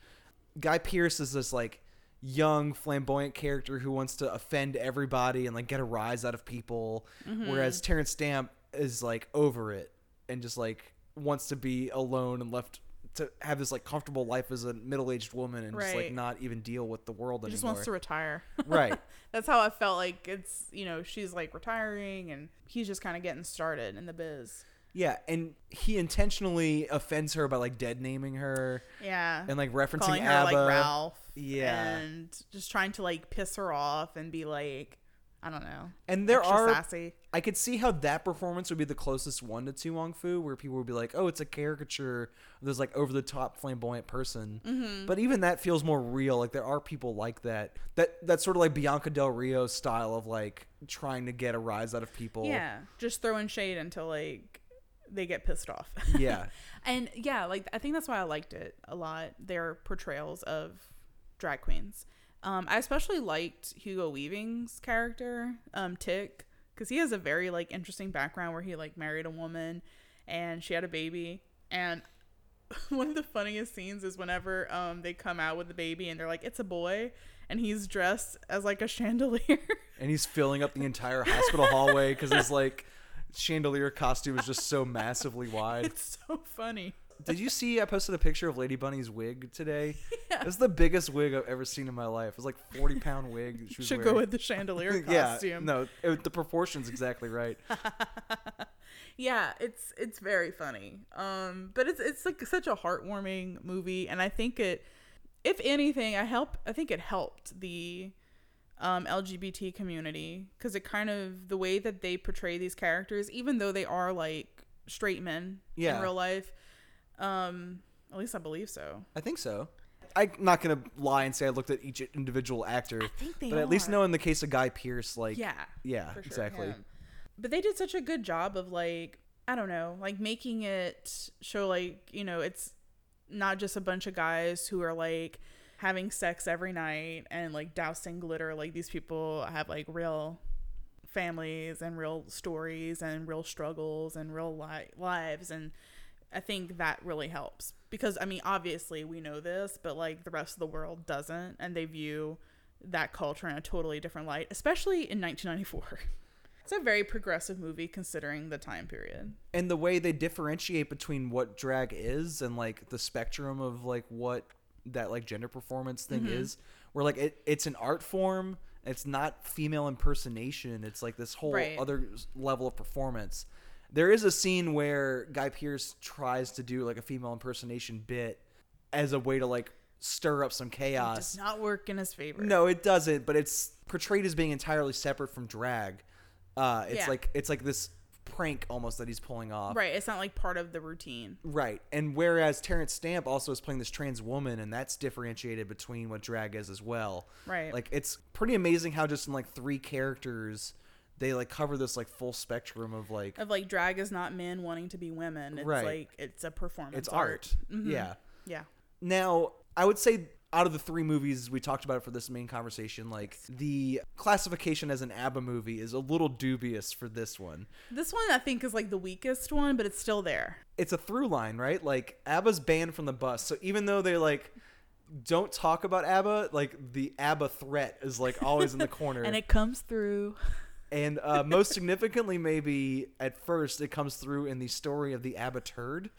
Guy Pearce is this like young flamboyant character who wants to offend everybody and like get a rise out of people Mm-hmm. whereas Terence Stamp is like over it and just like wants to be alone and left to have this like comfortable life as a middle-aged woman and just like not even deal with the world He anymore. just wants to retire right. that's how i felt like it's you know she's like retiring and he's just kind of getting started in the biz Yeah, and he intentionally offends her by like dead naming her Yeah. and like referencing calling her ABBA. like Ralph. Yeah. And just trying to like piss her off and be like, I don't know. And there are sassy. I could see how that performance would be the closest one to Tu Wong Fu, where people would be like, "Oh, it's a caricature of this like over the top flamboyant person." Mm-hmm. But even that feels more real. Like there are people like that. That that's sort of like Bianca Del Rio style of like trying to get a rise out of people. Yeah. Just throwing shade until like they get pissed off. Yeah. And yeah, like I think that's why I liked it a lot. Their portrayals of drag queens. Um, I especially liked Hugo Weaving's character, um, Tick, because he has a very like interesting background where he like married a woman and she had a baby. And one of the funniest scenes is whenever um they come out with the baby and they're like, "It's a boy," and he's dressed as like a chandelier. and he's filling up the entire hospital hallway because his like chandelier costume is just so massively wide. it's so funny. Did you see? I posted a picture of Lady Bunny's wig today. Yeah. It's the biggest wig I've ever seen in my life. It was like forty pound wig. She was Should wearing. go with the chandelier costume. yeah, no, it, the proportions exactly right. yeah it's it's very funny um but it's it's like such a heartwarming movie and i think it if anything i help i think it helped the um lgbt community because it kind of the way that they portray these characters even though they are like straight men Yeah. in real life um at least i believe so I think so. I'm not gonna lie and say I looked at each individual actor, think they but at least are. know in the case of Guy Pearce, like yeah yeah, sure, exactly. him. But they did such a good job of like I don't know, like making it show like you know it's not just a bunch of guys who are like having sex every night and like dousing glitter. Like these people have like real families and real stories and real struggles and real li- lives and I think that really helps because I mean obviously we know this but like the rest of the world doesn't and they view that culture in a totally different light especially in 1994 it's a very progressive movie considering the time period And the way they differentiate between what drag is and like the spectrum of like what that like gender performance thing Mm-hmm. is, where like it, it's an art form. It's not female impersonation. It's like this whole Right. other level of performance. There is a scene where Guy Pearce tries to do like a female impersonation bit as a way to like stir up some chaos. does not work in his favor No, it doesn't. But it's portrayed as being entirely separate from drag. Uh, it's Yeah. like it's like this prank almost that he's pulling off. right it's not like part of the routine Right. And whereas Terence Stamp also is playing this trans woman, and that's differentiated between what drag is as well. Right. Like it's pretty amazing how just in like three characters they like cover this like full spectrum of like of like drag is not men wanting to be women it's Right. like it's a performance it's art. Mm-hmm. Yeah. yeah Now, I would say out of the three movies we talked about for this main conversation, like the classification as an ABBA movie is a little dubious for this one. this one i think is like the weakest one but it's still there It's a through line, right? Like ABBA's banned from the bus, so even though they like don't talk about ABBA, like the ABBA threat is like always in the corner. and it comes through And uh, most significantly, maybe at first, it comes through in the story of the ABBA turd.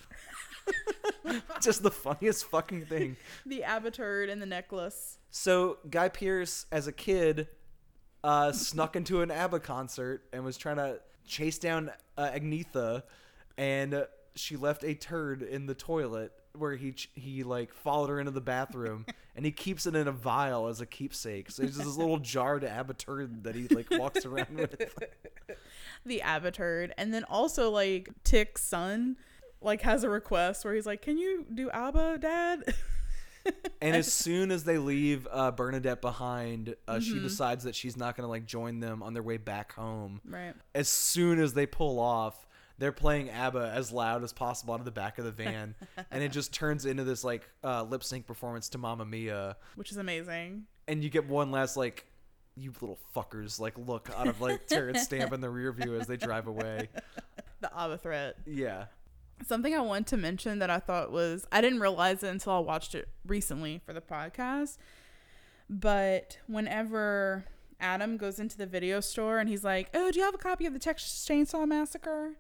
Just the funniest fucking thing. the ABBA turd and the necklace So Guy Pearce, as a kid, uh, snuck into an ABBA concert and was trying to chase down uh, Agnetha, and she left a turd in the toilet where he he like followed her into the bathroom, and he keeps it in a vial as a keepsake. So he's just this little jarred ABBA turd that he like walks around with. the ABBA turd and then also like tick's son like has a request where he's like can you do abba dad And as soon as they leave uh, Bernadette behind, uh, she decides that she's not gonna like join them on their way back home. right as soon as they pull off, they're playing ABBA as loud as possible out of the back of the van, and it just turns into this like uh, lip sync performance to Mamma Mia, which is amazing and you get one last like, "You little fuckers!" like look out of like Terence Stamp in the rear view as they drive away. the abba threat Yeah, something i want to mention that i thought was i didn't realize it until i watched it recently for the podcast but whenever adam goes into the video store and he's like oh do you have a copy of the texas chainsaw massacre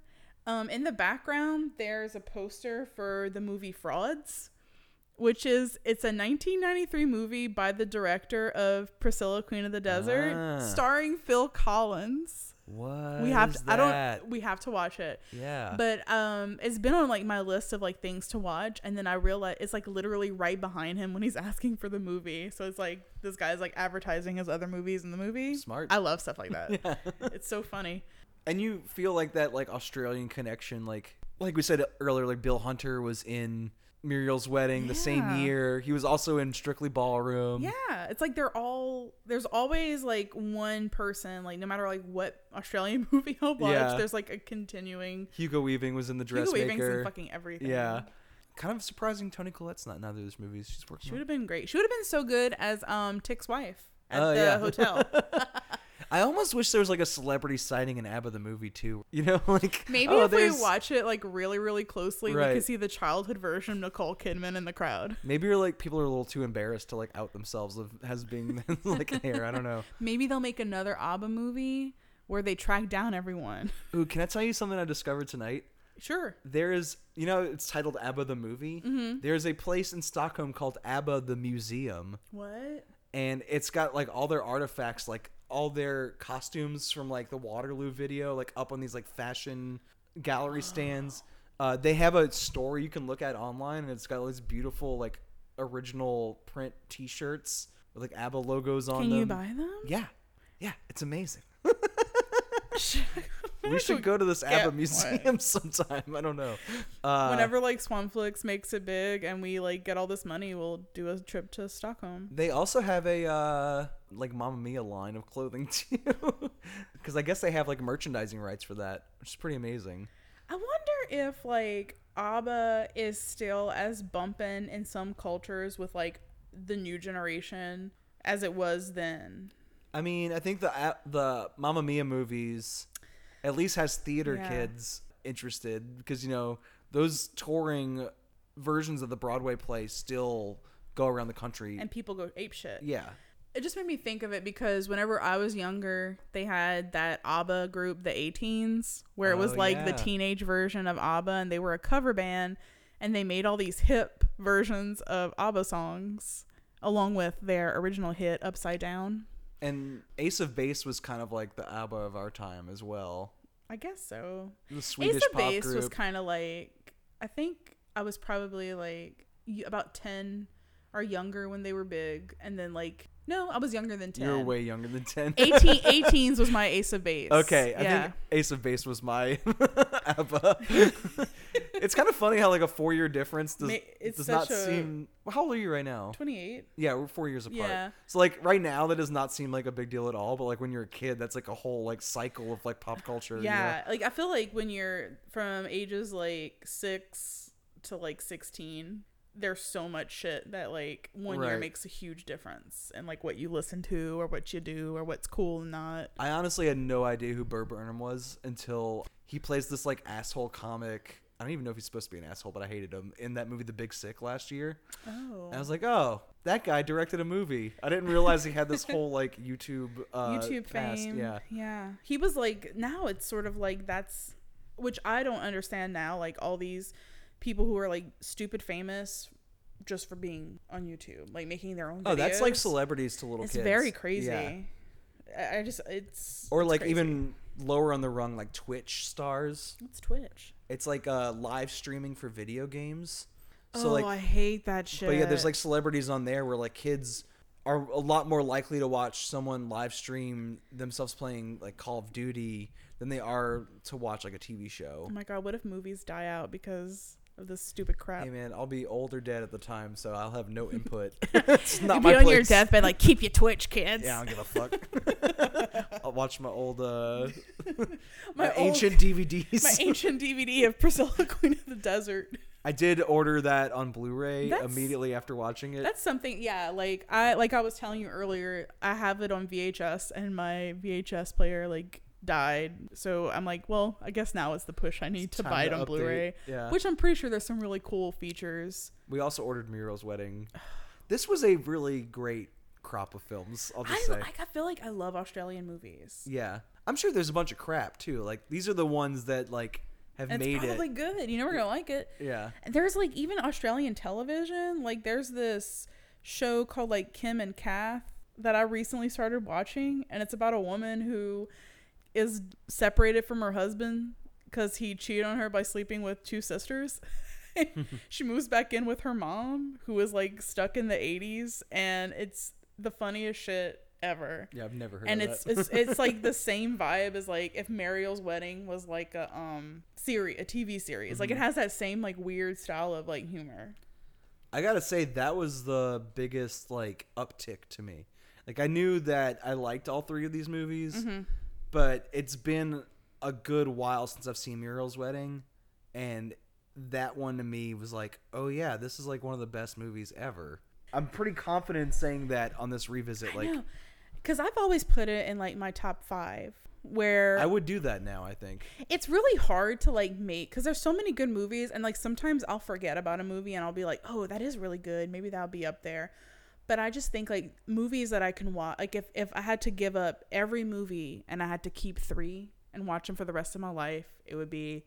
um, in the background there's a poster for the movie frauds which is it's a 1993 movie by the director of priscilla queen of the desert Ah. starring phil collins What? we have to, I don't we have to watch it. Yeah. But um it's been on like my list of like things to watch and then I realized it's like literally right behind him when he's asking for the movie. So it's like this guy's like advertising his other movies in the movie. Smart. I love stuff like that. yeah. It's so funny. And you feel like that like Australian connection, like like we said earlier, like Bill Hunter was in Muriel's wedding the same Yeah. year. He was also in Strictly Ballroom. Yeah, it's like they're all there's always like one person like no matter like what Australian movie I'll watch, Yeah. there's like a continuing Hugo Weaving was in the Dressmaker. Hugo Weaving's in fucking everything. Yeah. Kind of surprising Toni Collette's not in either of those movies. She's working She on- would have been great. She would have been so good as um Tick's wife at Oh, the yeah. hotel. I almost wish there was like a celebrity sighting in ABBA the movie too. You know, like Maybe oh, if we watch it like really, really closely, we Right. could see the childhood version of Nicole Kidman in the crowd. Maybe you're like people are a little too embarrassed to like out themselves of as being like hair. I don't know. Maybe they'll make another ABBA movie where they track down everyone. Ooh, can I tell you something I discovered tonight? Sure. There is, you know, it's titled ABBA the movie. Mm-hmm. There's a place in Stockholm called ABBA the Museum, What? and it's got like all their artifacts, like all their costumes from like the Waterloo video, like up on these like fashion gallery stands. Uh, they have a store you can look at online, and it's got all these beautiful like original print T-shirts with like ABBA logos on them. Can them. you buy them? Yeah, yeah, it's amazing. We should go to this ABBA one. museum sometime. I don't know. Uh, Whenever like Swampflix makes it big and we like get all this money, we'll do a trip to Stockholm. They also have a uh, like Mamma Mia line of clothing too, because I guess they have like merchandising rights for that, which is pretty amazing. I wonder if like ABBA is still as bumpin' in some cultures with like the new generation as it was then. I mean, I think the the Mamma Mia movies at least has theater Yeah. kids interested because you know those touring versions of the Broadway play still go around the country. And people go ape shit. yeah, It just made me think of it because whenever I was younger, they had that ABBA group, the A-Teens, where it was Oh, like the teenage version of ABBA and they were a cover band and they made all these hip versions of ABBA songs along with their original hit Upside Down. And Ace of Base was kind of like the ABBA of our time as well. I guess so. The Swedish Ace of pop Base group. was kind of like I think I was probably like about 10 or younger when they were big and then like no, I was younger than 10. You're way younger than ten. 18 A-Teens was my Ace of Base. Okay, I yeah. think Ace of Base was my ABBA. it's kind of funny how like a four year difference does, it's does not a- seem. How old are you right now? 28. Yeah, we're four years apart. Yeah. So like right now, that does not seem like a big deal at all. But like when you're a kid, that's like a whole like cycle of like pop culture. you know? Yeah, like I feel like when you're from ages like 6 to like 16, there's so much shit that like one year makes a huge difference in like what you listen to or what you do or what's cool and not. I honestly had no idea who Bo Burnham was until he plays this like asshole comic. I don't even know if he's supposed to be an asshole, but I hated him in that movie The Big Sick last year. Oh. And I was like, oh, that guy directed a movie. I didn't realize he had this whole like YouTube uh, YouTube past. fame. Yeah. Yeah. He was like now it's sort of like that's which I don't understand now like all these people who are like stupid famous just for being on YouTube, like making their own Oh, that's like celebrities to little It's kids. It's very crazy. Yeah. I just it's Or it's like crazy. even lower on the rung, like Twitch stars. it's Twitch. It's like uh, live streaming for video games. So oh, like, I hate that shit. but yeah, there's like celebrities on there where like kids are a lot more likely to watch someone live stream themselves playing like Call of Duty than they are to watch like a TV show. oh my god, what if movies die out because of this stupid crap? Hey man, I'll be old or dead at the time, so I'll have no input. it's not You'd my be on your deathbed like keep your Twitch, kids. Yeah, I don't give a fuck. I'll watch my old uh my, My old- ancient DVDs. My ancient DVD of Priscilla Queen of the Desert. I did order that on Blu-ray That's- immediately after watching it. That's something, yeah. Like I, like I was telling you earlier, I have it on VHS, and my VHS player like died. So I'm like, well, I guess now is the push. I need to buy it to on update. Blu-ray. Yeah. Which I'm pretty sure there's some really cool features. We also ordered Muriel's Wedding. This was a really great crop of films. I'll I just say. like. I feel like I love Australian movies. yeah, I'm sure there's a bunch of crap too. Like these are the ones that like have And made it's probably it. good. You're never gonna like it. Yeah. There's like even Australian television. Like there's this show called like Kim and Kath that I recently started watching, and it's about a woman who is separated from her husband because he cheated on her by sleeping with two sisters. she moves back in with her mom, who was like stuck in the 80s, and it's the funniest shit ever. Yeah, I've never heard And of it's, that. it's it's like the same vibe as like if Mariel's wedding was like a um series, a TV series. Like it Mm-hmm. has that same like weird style of like humor. I gotta say that was the biggest like uptick to me. Like I knew that I liked all three of these movies, Mm-hmm. But it's been a good while since I've seen Muriel's Wedding, and that one to me was like, oh yeah, this is like one of the best movies ever. I'm pretty confident saying that on this revisit. Like. Because I've always put it in like my top five. Where I would do that now. I think. it's really hard to like make because there's so many good movies and like sometimes i'll forget about a movie and i'll be like oh that is really good maybe that'll be up there but i just think like movies that i can watch like if, if i had to give up every movie and i had to keep three and watch them for the rest of my life it would be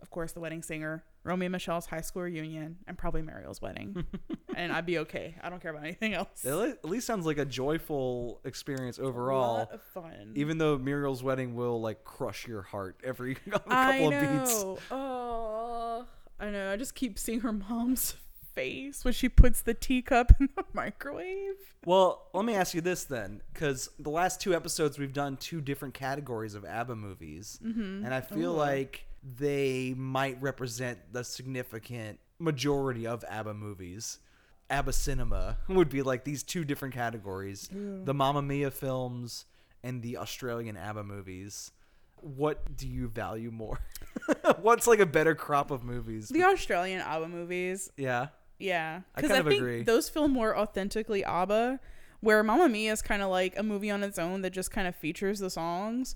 of course the wedding singer romy and michele's high school reunion and probably mariel's wedding and i'd be okay i don't care about anything else It at least sounds like a joyful experience a overall. lot of fun Even though Muriel's Wedding will like crush your heart every couple I of know. beats. Oh, I know. I just keep seeing her mom's face when she puts the teacup in the microwave. Well, let me ask you this then, because the last two episodes we've done two different categories of ABBA movies, Mm-hmm. and I feel like they might represent the significant majority of ABBA movies. ABBA cinema would be like these two different categories: the Mamma Mia films and the Australian ABBA movies. What do you value more? What's like a better crop of movies? The Australian ABBA movies, yeah. Yeah, I because kind I, think agree. those feel more authentically ABBA. Where Mamma Mia is kind of like a movie on its own that just kind of features the songs,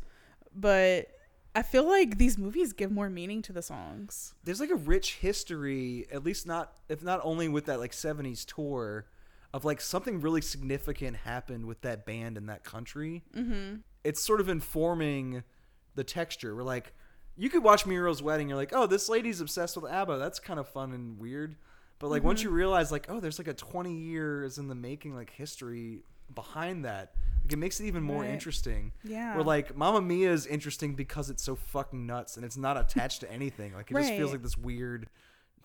but I feel like these movies give more meaning to the songs. there's like a rich history, at least not if not only with that like 70s tour of like something really significant happened with that band in that country. Mm-hmm. It's sort of informing the texture. We're like, you could watch Muriel's wedding. You're like, oh, this lady's obsessed with ABBA. That's kind of fun and weird. But like once you realize like, oh, there's like a 20 years in the making like history behind that. Like it makes it even more Right. interesting. Yeah. Where like Mamma Mia is interesting because it's so fucking nuts and it's not attached to anything. Like it just feels like this weird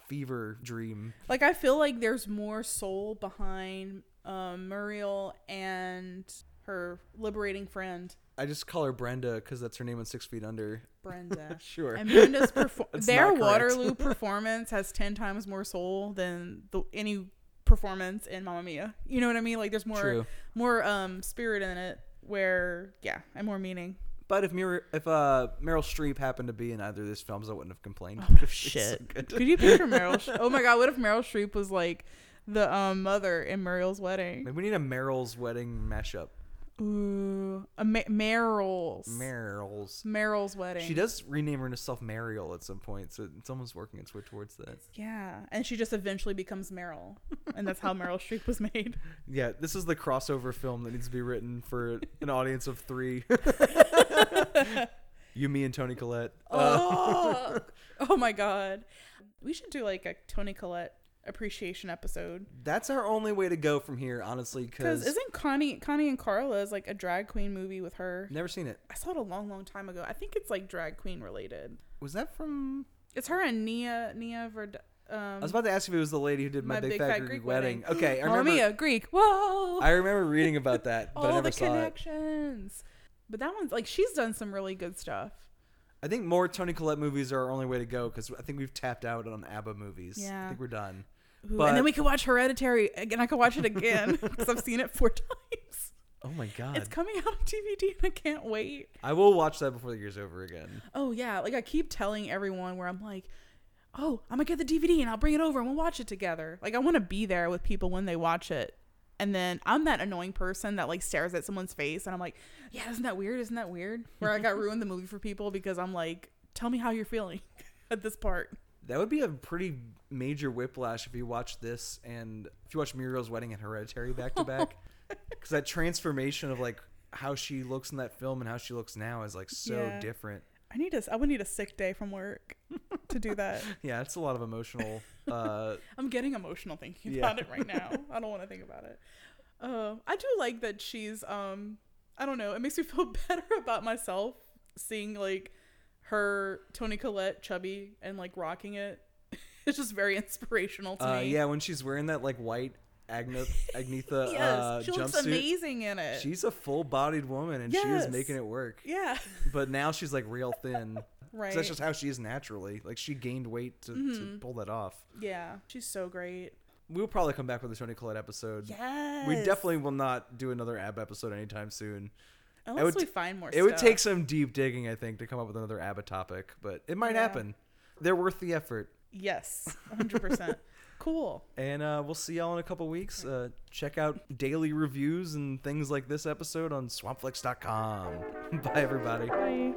fever dream. Like I feel like there's more soul behind um, Muriel and her liberating friend I just call her Brenda because that's her name on Six Feet Under. Brenda. Sure. And Brenda's perfor- their. Waterloo performance has ten times more soul than the, any performance in Mamma Mia. You know what I mean? Like there's more True. more um spirit in it. Where yeah, and more meaning. But if Mir- if uh, Meryl Streep happened to be in either of these films, I wouldn't have complained. Oh, She's so. Could you picture Meryl? Oh my god, what if Meryl Streep was like the um mother in Muriel's wedding? Maybe we need a Meryl's wedding mashup. Ooh, a Ma- Meryl's Meryl's. Meryl's wedding. She does rename herself Meryl at some point, so it's almost working its way towards that. Yeah, and she just eventually becomes Meryl, and that's how Meryl Streep was made. Yeah, this is the crossover film that needs to be written for an audience of three. you, me, and Toni Collette. Uh, Oh, oh my god, we should do like a Toni Collette appreciation episode. that's our only way to go from here, honestly, Because isn't Connie Connie and Carla is like a drag queen movie with her? never seen it. I saw it a long, long time ago. I think it's like drag queen related. Was that from? It's her and Nia Nia Verd. Um, I was about to ask if it was the lady who did my, big, fat, Greek, wedding. Okay, I remember. Mia, Greek. Whoa. I remember reading about that, but I all never the saw it. connections. But that one's like she's done some really good stuff. I think more Toni Collette movies are our only way to go because I think we've tapped out on ABBA movies. Yeah. I think we're done. Ooh, But- and then we could watch Hereditary again. I could watch it again because I've seen it four times. Oh my god! It's coming out on DVD and I can't wait. I will watch that before the year's over again. Oh yeah, like I keep telling everyone where I'm like, oh, I'm gonna get the DVD and I'll bring it over and we'll watch it together. Like I want to be there with people when they watch it. And then I'm that annoying person that like stares at someone's face and I'm like, yeah, isn't that weird? Isn't that weird? Where I got ruined the movie for people because I'm like, tell me how you're feeling at this part. That would be a pretty major whiplash if you watch this and if you watch Muriel's Wedding and Hereditary back to back, because that transformation of like how she looks in that film and how she looks now is like so Yeah. different. I need a, I would need a sick day from work to do that. Yeah, it's a lot of emotional. Uh, I'm getting emotional thinking Yeah. about it right now. I don't want to think about it. Uh, I do like that she's um I don't know, it makes me feel better about myself seeing like her Toni Collette chubby and like rocking it. It's just very inspirational to Uh, me. yeah, when she's wearing that like white Agna- Agnetha Yes, uh, she looks jumpsuit, amazing in it. she's a full-bodied woman, and she was Yes. making it work. yeah. But now she's like real thin. 'Cause Right. That's just how she is naturally. Like she gained weight to, Mm-hmm. to pull that off. Yeah. She's so great. We'll probably come back with a Toni Collette episode. Yes. We definitely will not do another ab episode anytime soon. Unless would we find more It would stuff. take some deep digging, I think, to come up with another ABBA topic, but it might Yeah. happen. They're worth the effort. Yes. 100%. Cool. And uh, we'll see y'all in a couple weeks. Uh, check out daily reviews and things like this episode on swampflix.com. Bye, everybody. Bye.